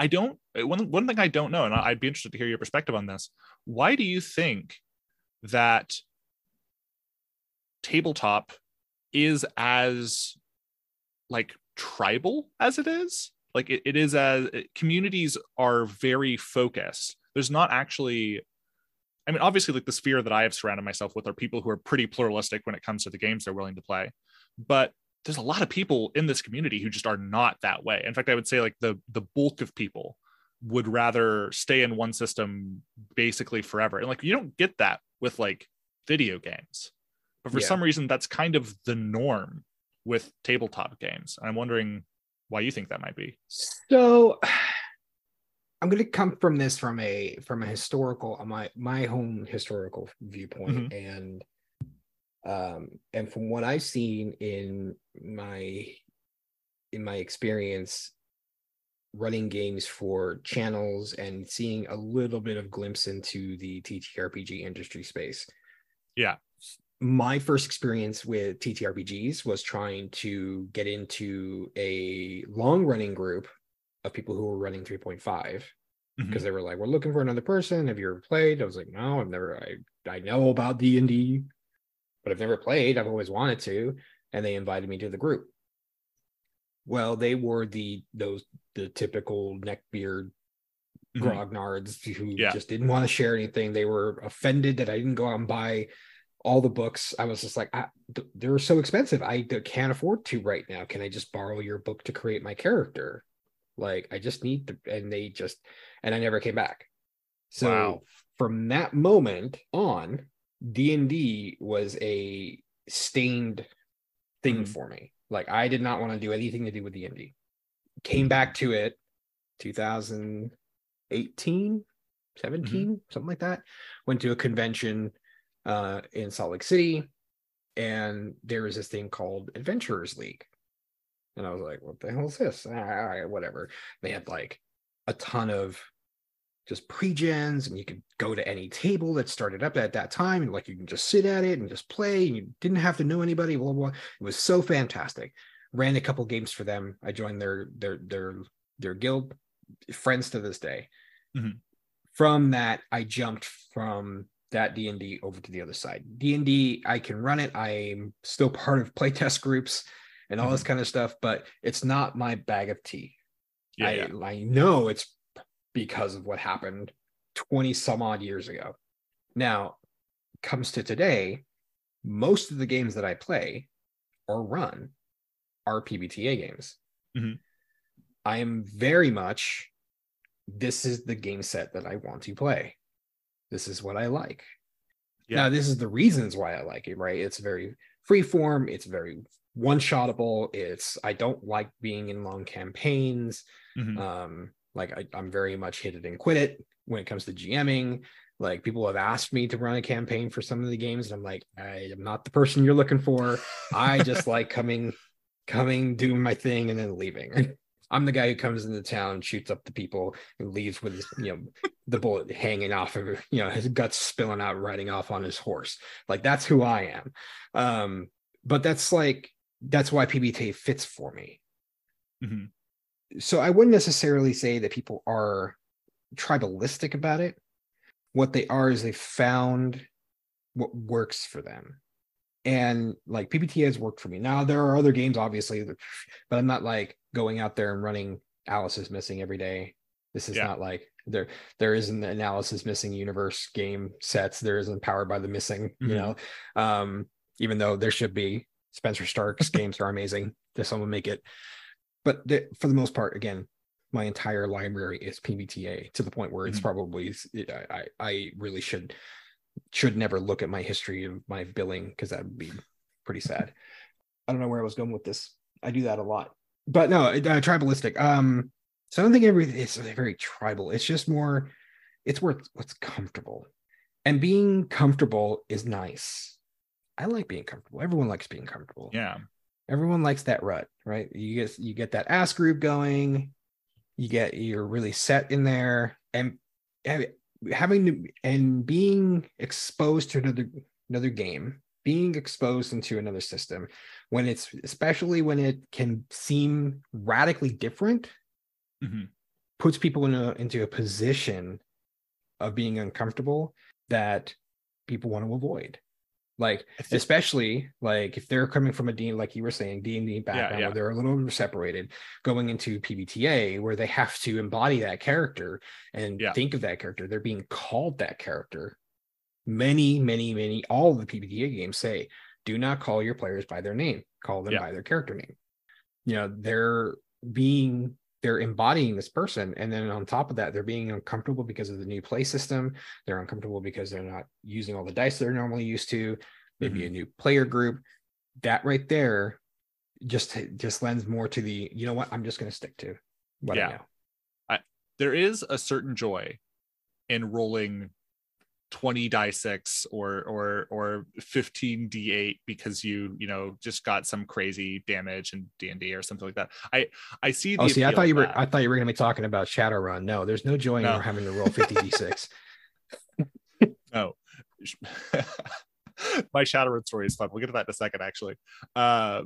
I don't uh, one one thing I don't know, and I'd be interested to hear your perspective on this. Why do you think that tabletop is as like tribal as it is? Like it, it is as communities are very focused. There's not actually I mean, obviously, like the sphere that I have surrounded myself with are people who are pretty pluralistic when it comes to the games they're willing to play. But there's a lot of people in this community who just are not that way. In fact, I would say like the the bulk of people would rather stay in one system basically forever. And like you don't get that with like video games. But for yeah. some reason that's kind of the norm with tabletop games. I'm wondering why you think that might be. So I'm going to come from this from a from a historical my my home historical viewpoint mm-hmm. and um, and from what I've seen in my in my experience running games for channels and seeing a little bit of glimpse into the TTRPG industry space. Yeah. My first experience with TTRPGs was trying to get into a long running group of people who were running 3.5 because mm-hmm. they were like, we're looking for another person. Have you ever played? I was like, no, I've never, I, I know about D&D but I've never played. I've always wanted to. And they invited me to the group. Well, they were the those the typical neckbeard mm-hmm. grognards who yeah. just didn't want to share anything. They were offended that I didn't go out and buy all the books. I was just like, I, they're so expensive. I can't afford to right now. Can I just borrow your book to create my character? Like, I just need to. And they just, and I never came back. So wow. from that moment on, D&D was a stained thing mm-hmm. for me. Like I did not want to do anything to do with D&D. Came back to it 2018, 17, mm-hmm. something like that. Went to a convention uh, in Salt Lake City and there was this thing called Adventurers League. And I was like, what the hell is this? All right, whatever. They had like a ton of just pre-gens and you could go to any table that started up at that time and like you can just sit at it and just play and you didn't have to know anybody blah blah, blah. it was so fantastic. Ran a couple games for them. I joined their their their their guild friends to this day. Mhm. from that i jumped from that d&d over to the other side. D&d i can run it. I'm still part of playtest groups and all this kind of stuff but it's not my bag of tea. Yeah, I, yeah. I know it's because of what happened 20 some odd years ago. Now, comes to today, most of the games that I play or run are PBTA games. Mhm. I am very much, this is the game set that I want to play. This is what I like. Yeah. Now, this is the reasons why I like it, right? It's very free form, it's very one shotable. It's, I don't like being in long campaigns Mhm. um like I, i'm very much hit it and quit it when it comes to gming. Like people have asked me to run a campaign for some of the games and i'm like i am not the person you're looking for. I just like coming coming doing my thing and then leaving. I'm the guy who comes into town shoots up the people and leaves with his, you know the bullet hanging off of you know his guts spilling out riding off on his horse. Like that's who i am. Um but that's like that's why pbta fits for me. Mhm. So I wouldn't necessarily say that people are tribalistic about it. What they are is they found what works for them. And like PBT has worked for me. Now there are other games, obviously, but I'm not like going out there and running Alice is missing every day. This is Yeah. not like there there isn't an Alice missing universe game sets. There isn't powered by the missing, you Mhm. know. Um, even though there should be Spenser Starke's games are amazing. There's someone make it but the, for the most part, again, my entire library is PBTA to the point where it's Mhm. probably I, I I really should should never look at my history of my billing because that would be pretty sad. I don't know where I was going with this. I do that a lot, but no, uh, tribalistic. Um, so I don't think everything is very tribal. It's just more, it's where what's comfortable, and being comfortable is nice. I like being comfortable. Everyone likes being comfortable yeah everyone likes that rut right? You get you get that ass group going. You get you're really set in there. And having to and being exposed to another another game being exposed into another system when it's especially when it can seem radically different Mhm. puts people in a into a position of being uncomfortable that people want to avoid like especially like if they're coming from a D like you were saying D and D background yeah. where they're a little bit separated, going into PBTA where they have to embody that character and Yeah. think of that character, they're being called that character. Many, many, many, all of the PBTA games say, do not call your players by their name, call them Yeah. by their character name. You know, they're being they're embodying this person and then on top of that they're being uncomfortable because of the new play system. They're uncomfortable because they're not using all the dice they're normally used to. Maybe mm-hmm. a new player group. That right there just just lends more to the you know what? I'm just going to stick to what Yeah. i know. I, there is a certain joy in rolling 20 die six or or or 15 d8 because you you know just got some crazy damage in d&d or something like that. I i see the oh see i thought you were that. i thought you were going to be talking about shadowrun. No there's no joy No. in having to roll 50 d6 no. My shadowrun story is fun. We'll get to that in a second actually. Uh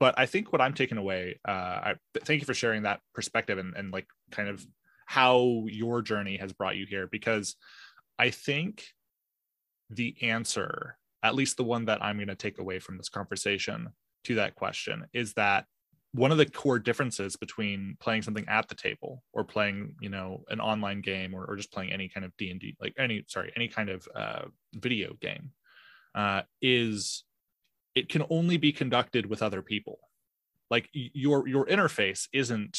but i think what i'm taking away uh I, thank you for sharing that perspective and, and like kind of how your journey has brought you here because i think the answer at least the one that i'm going to take away from this conversation to that question is that one of the core differences between playing something at the table or playing you know an online game or, or just playing any kind of d&d like any sorry any kind of uh, video game uh, is it can only be conducted with other people. Like your your interface isn't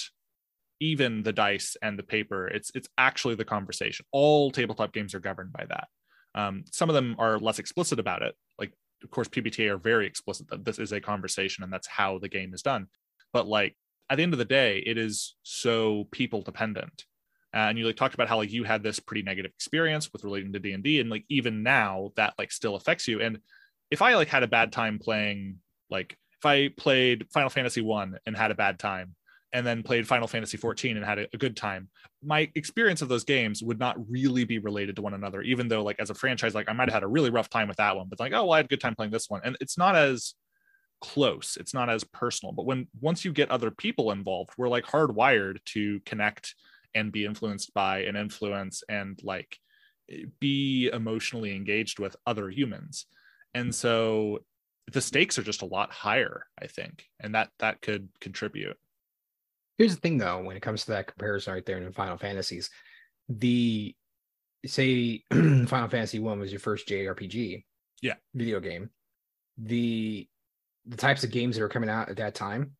even the dice and the paper it's it's actually the conversation. All tabletop games are governed by that. Um, some of them are less explicit about it. Like of course pbta are very explicit that this is a conversation and that's how the game is done. But like at the end of the day it is so people dependent. And you like talked about how like you had this pretty negative experience with relating to d&d and like even now that like still affects you. And if i like had a bad time playing like if I played Final Fantasy 1 and had a bad time and then played Final Fantasy 14 and had a, a, good time, my experience of those games would not really be related to one another, even though, like, as a franchise, like I might have had a really rough time with that one, but like, oh, well, I had a good time playing this one. And it's not as close, it's not as personal. But when once you get other people involved, we're like hardwired to connect and be influenced by and influence and like be emotionally engaged with other humans. And so the stakes are just a lot higher, I think, and that that could contribute. Here's the thing, though, when it comes to that comparison right there in Final Fantasies, the say Final Fantasy One was your first JRPG, yeah, video game. The the types of games that are coming out at that time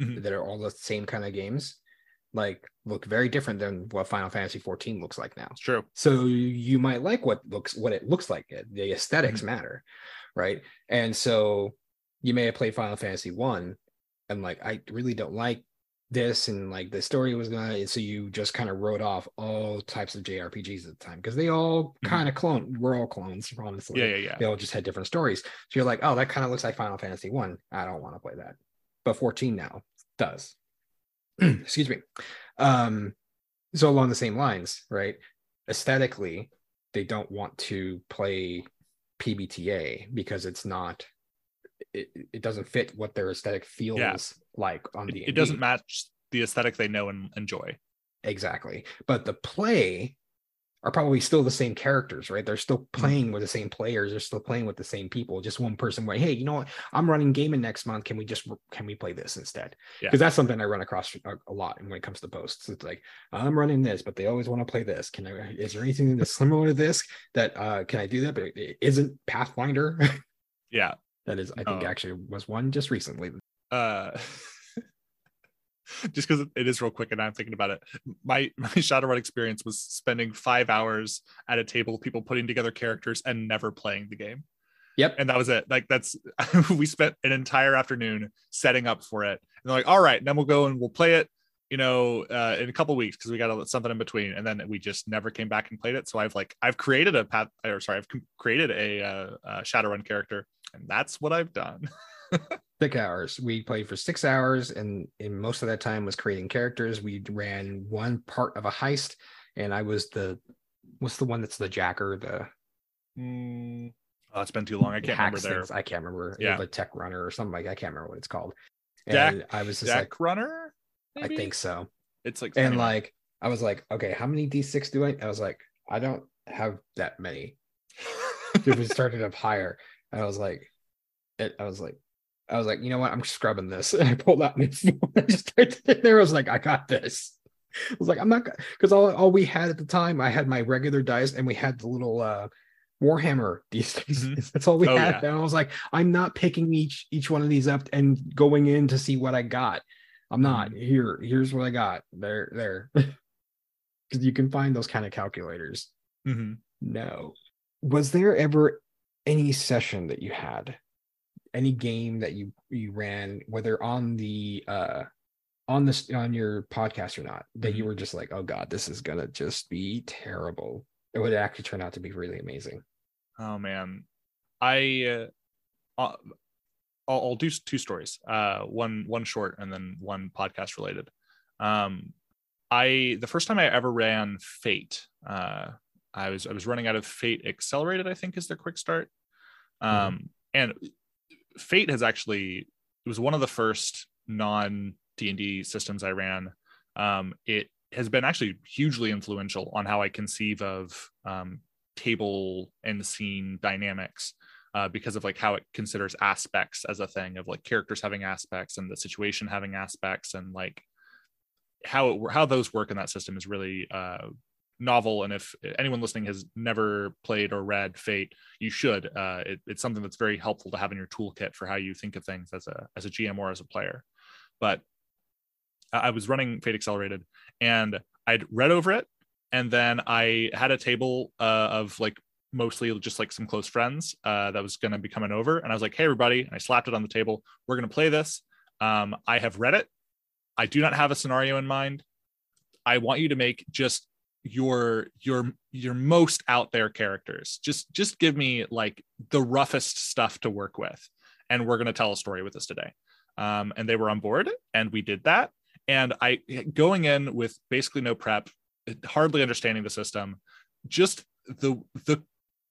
mm-hmm. that are all the same kind of games, like look very different than what Final Fantasy 14 looks like now. It's true. So you might like what looks what it looks like. The esthetics mm-hmm. matter, right? And so you may have played Final Fantasy One, and like I really don't like this and like the story was gonna so you just kind of wrote off all types of jrpgs at the time because they all mm-hmm. kind of clone we're all clones honestly. Yeah yeah yeah. They all just had different stories. So you're like oh that kind of looks like final fantasy one. I don't want to play that. But 14 now does. Excuse me. Um so along the same lines right? Aesthetically they don't want to play pbta because it's not it, it doesn't fit what their aesthetic feels yeah. like on the. It, it doesn't match the aesthetic they know and enjoy. Exactly, but the play are probably still the same characters, right? They're still mm-hmm. playing with the same players. They're still playing with the same people. Just one person where, hey, you know what? I'm running gaming next month. Can we just can we play this instead? Because yeah. that's something I run across a, a, lot when it comes to posts. It's like I'm running this, but they always want to play this. Can I? Is there anything that's similar to this that uh can I do that? But it isn't Pathfinder. yeah, that is, I think, actually was one just recently. Uh, just because it is real quick, and I'm thinking about it. My my Shadowrun experience was spending five hours at a table, people putting together characters and never playing the game. Yep. And that was it. Like that's we spent an entire afternoon setting up for it. And they're like, all right, then we'll go and we'll play it, you know, uh, in a couple weeks because we got a, something in between. And then we just never came back and played it. So I've like I've created a path or sorry, I've created a, uh, a Shadowrun character and that's what I've done. six hours. We played for six hours, and in most of that time was creating characters. We ran one part of a heist, and I was the what's the one that's the jacker, the mm, oh, it's been too long. I can't remember there. I can't remember. Yeah, the tech runner or something like I can't remember what it's called. And Jack, I was just like runner. Maybe? I think so. It's like and like I was like, okay, how many D6 do I? I was like, I don't have that many. if we started up higher, and I was like, it, I was like, I was like, you know what? I'm scrubbing this. And I pulled out my phone. I just started there. I was like, I got this. I was like, I'm not because all, all we had at the time, I had my regular dice and we had the little uh Warhammer these days. Mm-hmm. That's all we oh, had. Yeah. And I was like, I'm not picking each each one of these up and going in to see what I got. I'm not. Here, here's what I got. There, there. Because you can find those kind of calculators. Mm-hmm. No. Was there ever any session that you had any game that you you ran whether on the uh on this on your podcast or not that mm-hmm. you were just like oh god this is gonna just be terrible it would actually turn out to be really amazing oh man i uh, I'll, I'll do two stories uh one one short and then one podcast related um i the first time i ever ran fate uh i was i was running out of fate accelerated i think is their quick start um mm-hmm. and Fate has actually it was one of the first non D and D systems I ran. Um, it has been actually hugely influential on how I conceive of um, table and scene dynamics uh, because of like how it considers aspects as a thing of like characters having aspects and the situation having aspects and like how it how those work in that system is really uh, novel. And if anyone listening has never played or read fate you should. Uh, it, it's something that's very helpful to have in your toolkit for how you think of things as a as a gm or as a player. But i was running fate accelerated and i'd read over it and then i had a table uh, of like mostly just like some close friends uh, that was going to be coming over and i was like hey everybody and i slapped it on the table. We're going to play this. Um, i have read it. I do not have a scenario in mind. I want you to make just your your your most out there characters. Just just give me like the roughest stuff to work with and we're going to tell a story with this today. Um, and they were on board, and we did that. And I going in with basically no prep, hardly understanding the system, just the the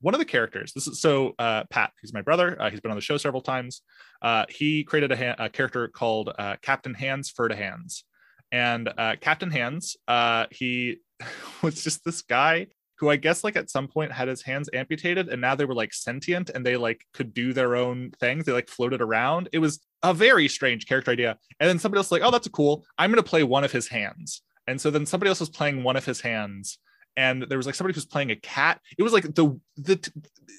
one of the characters. This is so uh, Pat. He's my brother. Uh, he's been on the show several times. Uh, he created a, ha- a character called uh, Captain Hands Fur to Hands, and uh, Captain Hands. Uh, he was just this guy who I guess like at some point had his hands amputated and now they were like sentient and they like could do their own things. They like floated around. It was a very strange character idea. And then somebody else like, oh, that's cool. I'm gonna play one of his hands. And so then somebody else was playing one of his hands. And there was like somebody who's playing a cat. It was like the the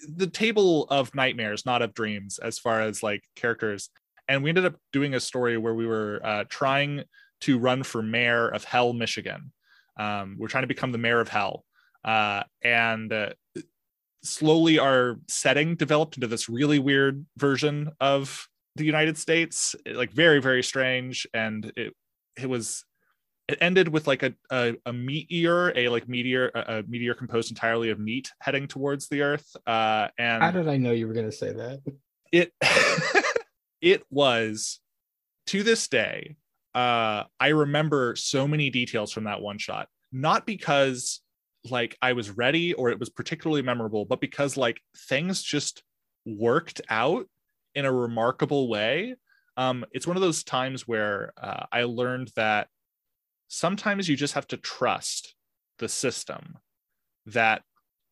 the table of nightmares, not of dreams, as far as like characters. And we ended up doing a story where we were uh, trying to run for mayor of Hell, Michigan. Um, we're trying to become the mayor of Hell uh, and uh, slowly our setting developed into this really weird version of the United States, like very very strange, and it it was it ended with like a a, a meteor, a like meteor, a, a, meteor composed entirely of meat heading towards the Earth. Uh, and how did I know you were going to say that? It it was to this day. Uh, I remember so many details from that one shot, not because like I was ready or it was particularly memorable, but because like things just worked out in a remarkable way. Um, it's one of those times where uh, I learned that sometimes you just have to trust the system that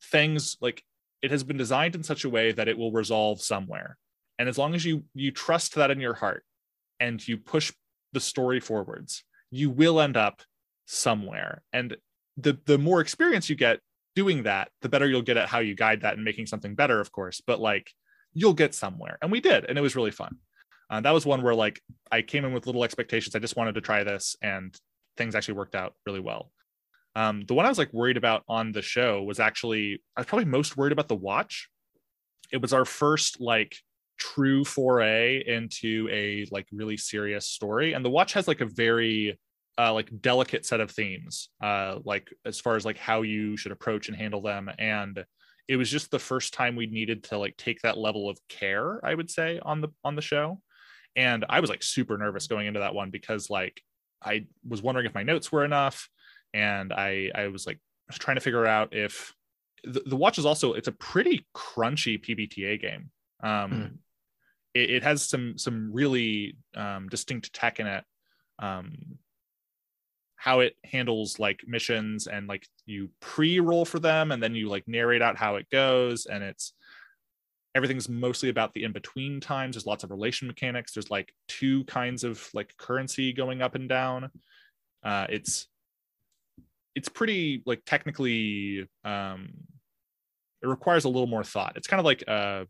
things like it has been designed in such a way that it will resolve somewhere and as long as you you trust that in your heart and you push the story forwards you will end up somewhere and the the more experience you get doing that, the better you'll get at how you guide that and making something better, of course. But like you'll get somewhere, and we did, and it was really fun. Uh, that was one where like I came in with little expectations. I just wanted to try this, and things actually worked out really well. Um, the one I was like worried about on the show was actually I was probably most worried about the watch. It was our first like true foray into a like really serious story, and the watch has like a very uh, like delicate set of themes, uh, like as far as like how you should approach and handle them. And it was just the first time we needed to like take that level of care, I would say, on the on the show. And I was like super nervous going into that one because like I was wondering if my notes were enough, and I I was like was trying to figure out if the, the watch is also it's a pretty crunchy PBTA game. Um, mm. it, it, has some some really um, distinct tech in it. Um, how it handles like missions and like you pre-roll for them and then you like narrate out how it goes and it's everything's mostly about the in-between times there's lots of relation mechanics there's like two kinds of like currency going up and down uh it's it's pretty like technically um it requires a little more thought it's kind of like uh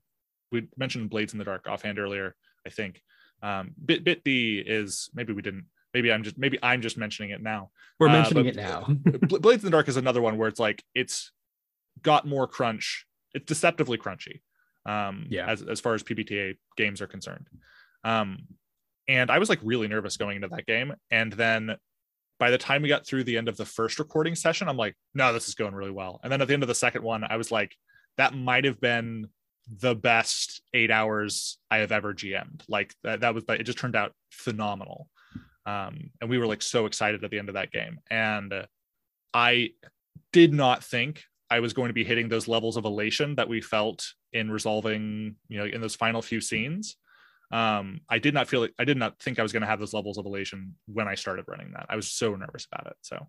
we mentioned blades in the dark offhand earlier i think um bit bit d is maybe we didn't maybe I'm just maybe I'm just mentioning it now. We're uh, mentioning it now. Blades in the Dark is another one where it's like it's got more crunch. It's deceptively crunchy. Um, yeah. As as far as PBTA games are concerned. Um, and I was like really nervous going into that game, and then by the time we got through the end of the first recording session, I'm like, no, this is going really well. And then at the end of the second one, I was like, that might have been the best eight hours I have ever GM'd. Like that, that was, but it just turned out phenomenal um, and we were like so excited at the end of that game and i did not think i was going to be hitting those levels of elation that we felt in resolving you know in those final few scenes. Um, i did not feel like i did not think i was going to have those levels of elation when i started running that. I was so nervous about it so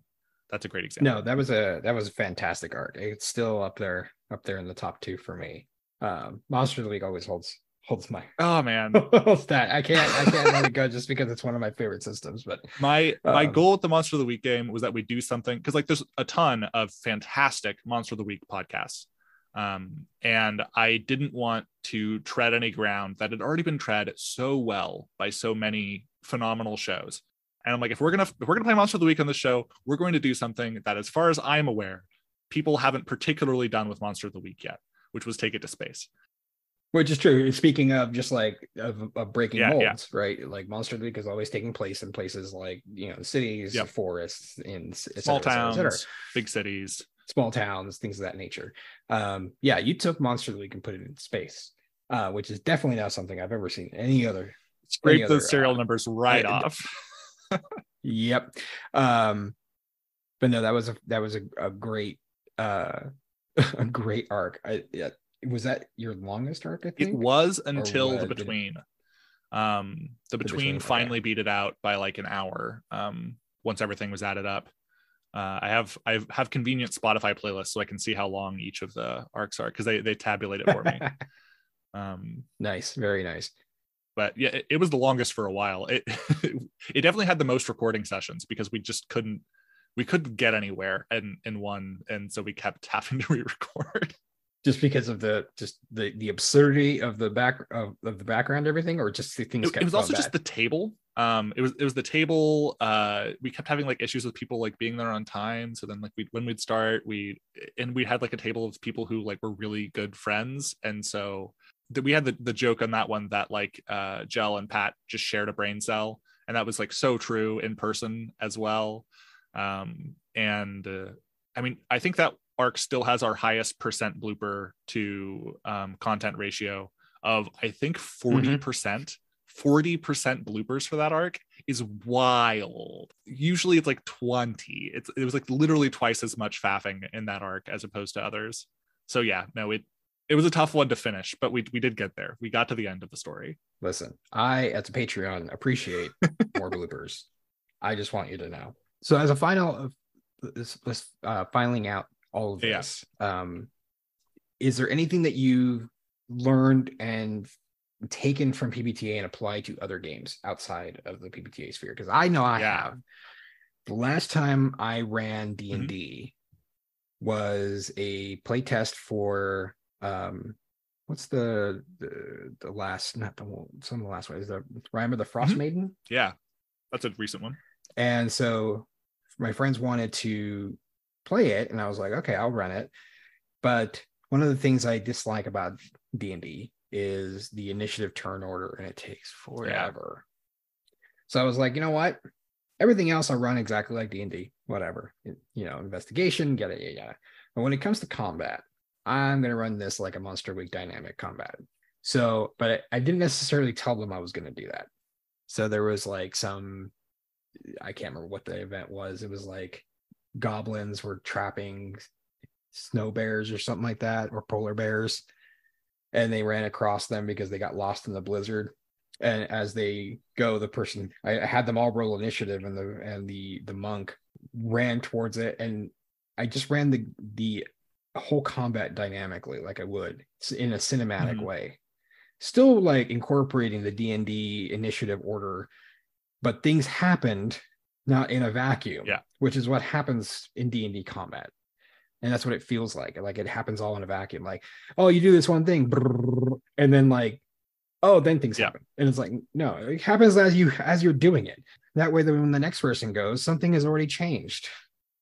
that's a great example. No that was a that was a fantastic art it's still up there up there in the top two for me. Um, monster league always holds holds my oh man. that. I can't I can't let it go just because it's one of my favorite systems. But my um, my goal with the Monster of the Week game was that we do something because like there's a ton of fantastic Monster of the Week podcasts. Um, and I didn't want to tread any ground that had already been tread so well by so many phenomenal shows. And I'm like, if we're gonna if we're gonna play Monster of the Week on the show, we're going to do something that, as far as I'm aware, people haven't particularly done with Monster of the Week yet, which was take it to space. Which is true. Speaking of just like of, of breaking yeah, molds, yeah. right? Like Monster of the Week is always taking place in places like you know cities, yep. forests, in small towns, et big cities, small towns, things of that nature. Um, yeah, you took Monster League and put it in space, uh, which is definitely not something I've ever seen any other scrape those serial uh, numbers right off. yep. Um, but no, that was a that was a, a great uh a great arc. I yeah, was that your longest arc? I think it was until the between. Um, the between, the between finally okay. beat it out by like an hour. Um, once everything was added up. Uh, I have I have convenient Spotify playlists so I can see how long each of the arcs are because they they tabulate it for me. um, nice, very nice. But yeah, it, it, was the longest for a while. It it definitely had the most recording sessions because we just couldn't we couldn't get anywhere in in one, and so we kept having to re-record just because of the just the the absurdity of the back of, of the background everything or just the things it, it was also bad? just the table um it was it was the table uh we kept having like issues with people like being there on time so then like we when we'd start we and we had like a table of people who like were really good friends and so that we had the, the joke on that one that like uh gel and pat just shared a brain cell and that was like so true in person as well um and uh, i mean i think that arc still has our highest percent blooper to um, content ratio of I think 40%. Mm-hmm. Percent 40% bloopers for that arc is wild. Usually it's like 20. It's it was like literally twice as much faffing in that arc as opposed to others. So yeah, no, it it was a tough one to finish, but we we did get there. We got to the end of the story. Listen, I as a Patreon appreciate more bloopers. I just want you to know. So as a final this this uh filing out all of this. Yeah. Um, is there anything that you learned and taken from PBTA and applied to other games outside of the PBTA sphere? Because I know I yeah. have. The last time I ran D and D mm-hmm. was a play test for um, what's the the the last not the some of the last one is the Rime of the Frost mm-hmm. Maiden. Yeah, that's a recent one. And so my friends wanted to play it and i was like okay i'll run it but one of the things i dislike about d&d is the initiative turn order and it takes forever. Yeah. so i was like you know what? Everything else i'll run exactly like d&d whatever. You know investigation get it yeah yeah but when it comes to combat i'm going to run this like a monster week dynamic combat. So but I didn't necessarily tell them i was going to do that. So there was like some i can't remember what the event was. It was like goblins were trapping snow bears or something like that, or polar bears. And they ran across them because they got lost in the blizzard. And as they go, the person I had them all roll initiative, and the and the the monk ran towards it, and I just ran the the whole combat dynamically like I would in a cinematic mm-hmm. way. Still like incorporating the D&D initiative order, but things happened not in a vacuum. Yeah. Which is what happens in D and D combat. And that's what it feels like. Like it happens all in a vacuum. Like, oh, you do this one thing, and then like, oh, then things yeah. happen. And it's like, no, it happens as you as you're doing it. That way, that when the next person goes, something has already changed.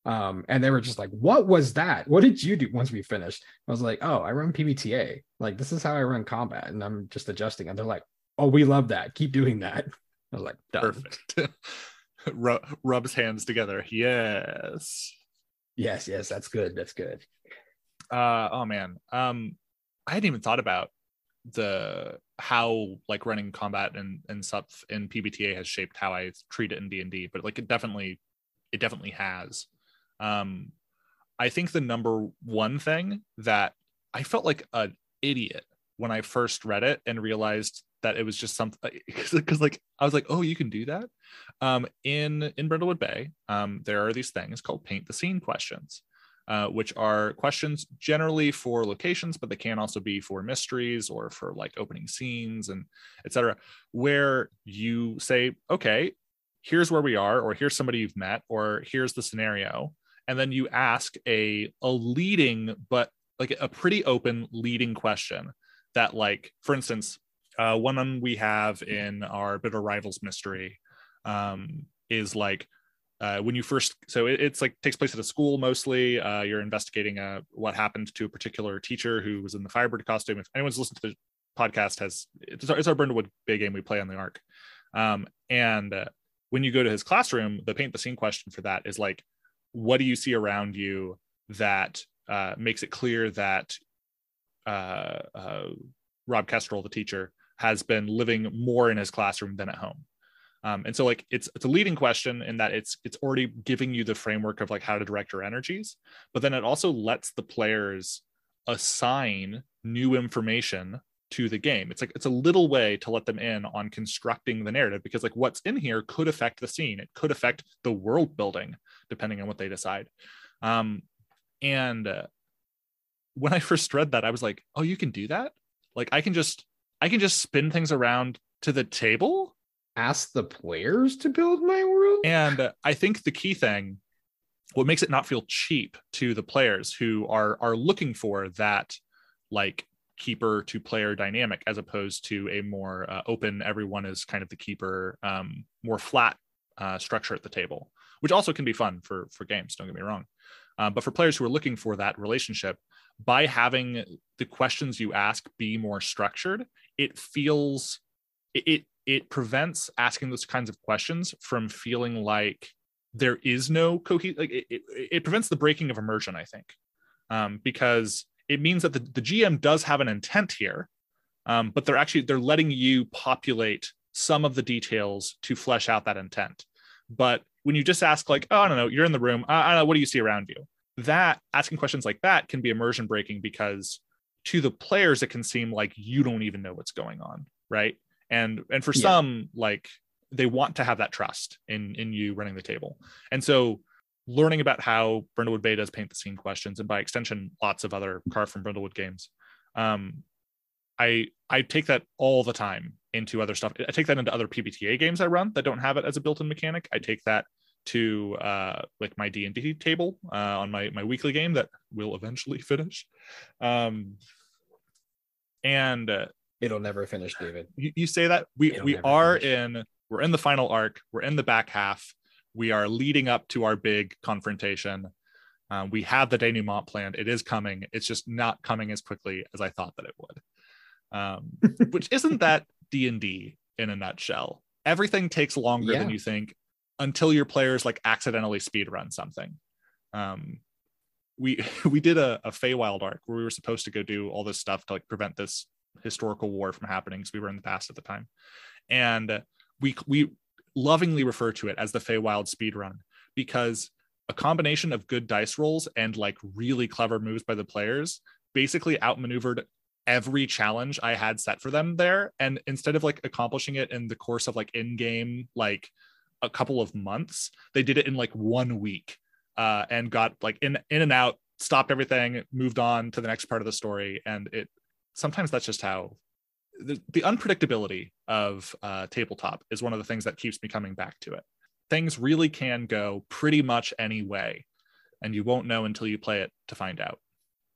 Um, and they were just like, "What was that? What did you do?" Once we finished, I was like, "Oh, I run PBTA. Like this is how I run combat, and I'm just adjusting." And they're like, "Oh, we love that. Keep doing that." I was like, Done. "Perfect." Rub, rubs hands together. Yes. Yes, yes, that's good. That's good. Uh oh man. Um I hadn't even thought about the how like running combat and and stuff in PBTA has shaped how I treat it in D&D, but like it definitely it definitely has. Um I think the number one thing that I felt like an idiot when I first read it and realized that it was just something because like I was like, oh, you can do that. Um, in in Brindlewood Bay, um, there are these things called paint the scene questions, uh, which are questions generally for locations, but they can also be for mysteries or for like opening scenes and etc. Where you say, okay, here's where we are, or here's somebody you've met, or here's the scenario, and then you ask a a leading but like a pretty open leading question that like for instance uh, one we have in our bitter rivals mystery um, is like uh, when you first so it, it's like takes place at a school mostly. Uh, you're investigating uh, what happened to a particular teacher who was in the firebird costume. If anyone's listened to the podcast has it's our, it's our brindlewood bay game we play on the arc um, and uh, when you go to his classroom the paint the scene question for that is like what do you see around you that uh, makes it clear that Rob Kestrel, the teacher, has been living more in his classroom than at home. Um, and so like it's it's a leading question in that it's it's already giving you the framework of like how to direct your energies, but then it also lets the players assign new information to the game. It's like it's a little way to let them in on constructing the narrative because like what's in here could affect the scene. It could affect the world building depending on what they decide. Um, and uh, when I first read that, I was like, "Oh, you can do that? Like I can just I can just spin things around to the table." Ask the players to build my world. And I think the key thing what makes it not feel cheap to the players who are are looking for that like keeper to player dynamic as opposed to a more uh, open everyone is kind of the keeper um, more flat uh, structure at the table which also can be fun for for games don't get me wrong uh, but for players who are looking for that relationship by having the questions you ask be more structured it feels it, it it prevents asking those kinds of questions from feeling like there is no cohe like it, it, it, prevents the breaking of immersion i think. Um, because it means that the, the gm does have an intent here um, but they're actually they're letting you populate some of the details to flesh out that intent. But when you just ask like oh i don't know you're in the room i, I don't know what do you see around you? That asking questions like that can be immersion breaking because to the players it can seem like you don't even know what's going on right? And and for yeah. some like they want to have that trust in in you running the table. And so learning about how brindlewood bay does paint the scene questions and by extension lots of other carved from brindlewood games um i i take that all the time into other stuff. I take that into other pbta games i run that don't have it as a built-in mechanic. I take that to uh like my d&d table uh on my my weekly game that will eventually finish um and uh, it'll never finish david you, you say that we it'll we are finish. in we're in the final arc. We're in the back half. We are leading up to our big confrontation. Um, we have the denouement planned. It is coming. It's just not coming as quickly as I thought that it would. Um, which isn't that D and D in a nutshell. Everything takes longer yeah. than you think until your players like accidentally speed run something. Um, we we did a, a Feywild arc where we were supposed to go do all this stuff to like prevent this historical war from happening because we were in the past at the time, and we we lovingly refer to it as the Feywild speed run because a combination of good dice rolls and like really clever moves by the players basically outmaneuvered every challenge I had set for them there. And instead of like accomplishing it in the course of like in game, like a couple of months, they did it in like one week uh, and got like in in and out, stopped everything, moved on to the next part of the story. And it sometimes that's just how the, the unpredictability of uh, tabletop is one of the things that keeps me coming back to it. Things really can go pretty much any way, and you won't know until you play it to find out.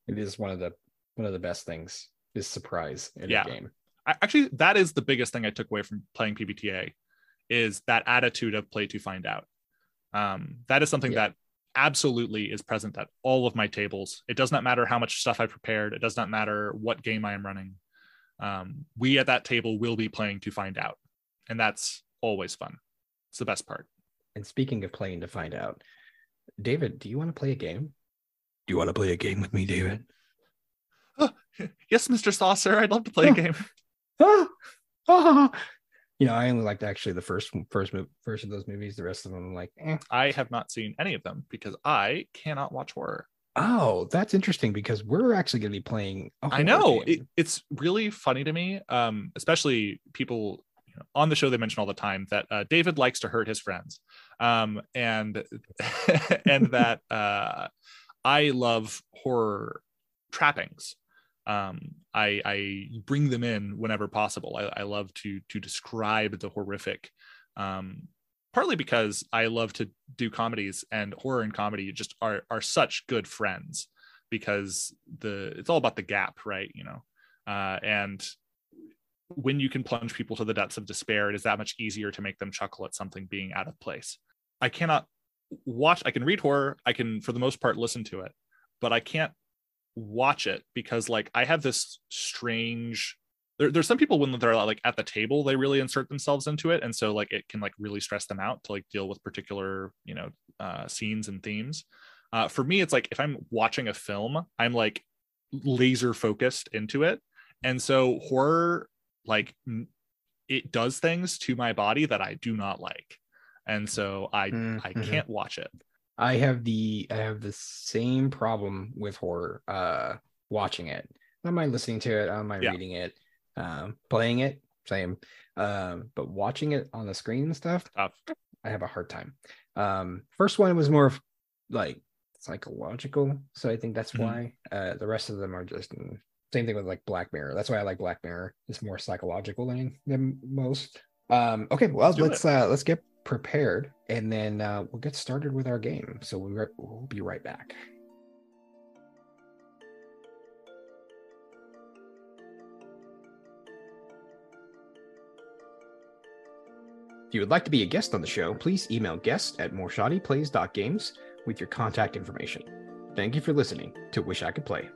It is one of the one of the best things is surprise in yeah. a game. I, actually, that is the biggest thing I took away from playing PBTA is that attitude of play to find out. Um, that is something yeah. that absolutely is present at all of my tables. It does not matter how much stuff I prepared. It does not matter what game I am running. Um, we at that table will be playing to find out and that's always fun. It's the best part. And speaking of playing to find out david do you want to play a game? Do you want to play a game with me david? Oh, yes mr saucer i'd love to play a game you know i only liked actually the first first first of those movies the rest of them I'm like eh. i have not seen any of them because i cannot watch horror Oh, that's interesting because we're actually going to be playing. I know it, it's really funny to me, um, especially people you know, on the show. They mention all the time that uh, David likes to hurt his friends, um, and and that uh, I love horror trappings. Um, I, I bring them in whenever possible. I, I love to to describe the horrific um, partly because I love to do comedies and horror and comedy just are are such good friends because the it's all about the gap, right? You know, uh, and when you can plunge people to the depths of despair, it is that much easier to make them chuckle at something being out of place. I cannot watch. I can read horror. I can, for the most part, listen to it, but I can't watch it because like I have this strange there, there's some people when they're like at the table they really insert themselves into it and so like it can like really stress them out to like deal with particular you know uh, scenes and themes uh, for me it's like if i'm watching a film i'm like laser focused into it and so horror like it does things to my body that I do not like. And so I mm-hmm. I can't watch it. I have the I have the same problem with horror uh watching it. I don't mind listening to it, I don't mind yeah. reading it, um, playing it, same. Um, but watching it on the screen and stuff, Tough. I have a hard time. Um, first one was more like psychological, so I think that's mm-hmm. why. Uh, the rest of them are just mm, same thing with like Black Mirror. That's why I like Black Mirror. It's more psychological than, than most. Um, okay, well let's let's, uh, let's get prepared and then uh, we'll get started with our game. So we'll, we'll be right back. If you would like to be a guest on the show, please email guest at morshadiplays.games with your contact information. Thank you for listening to Wish I Could Play.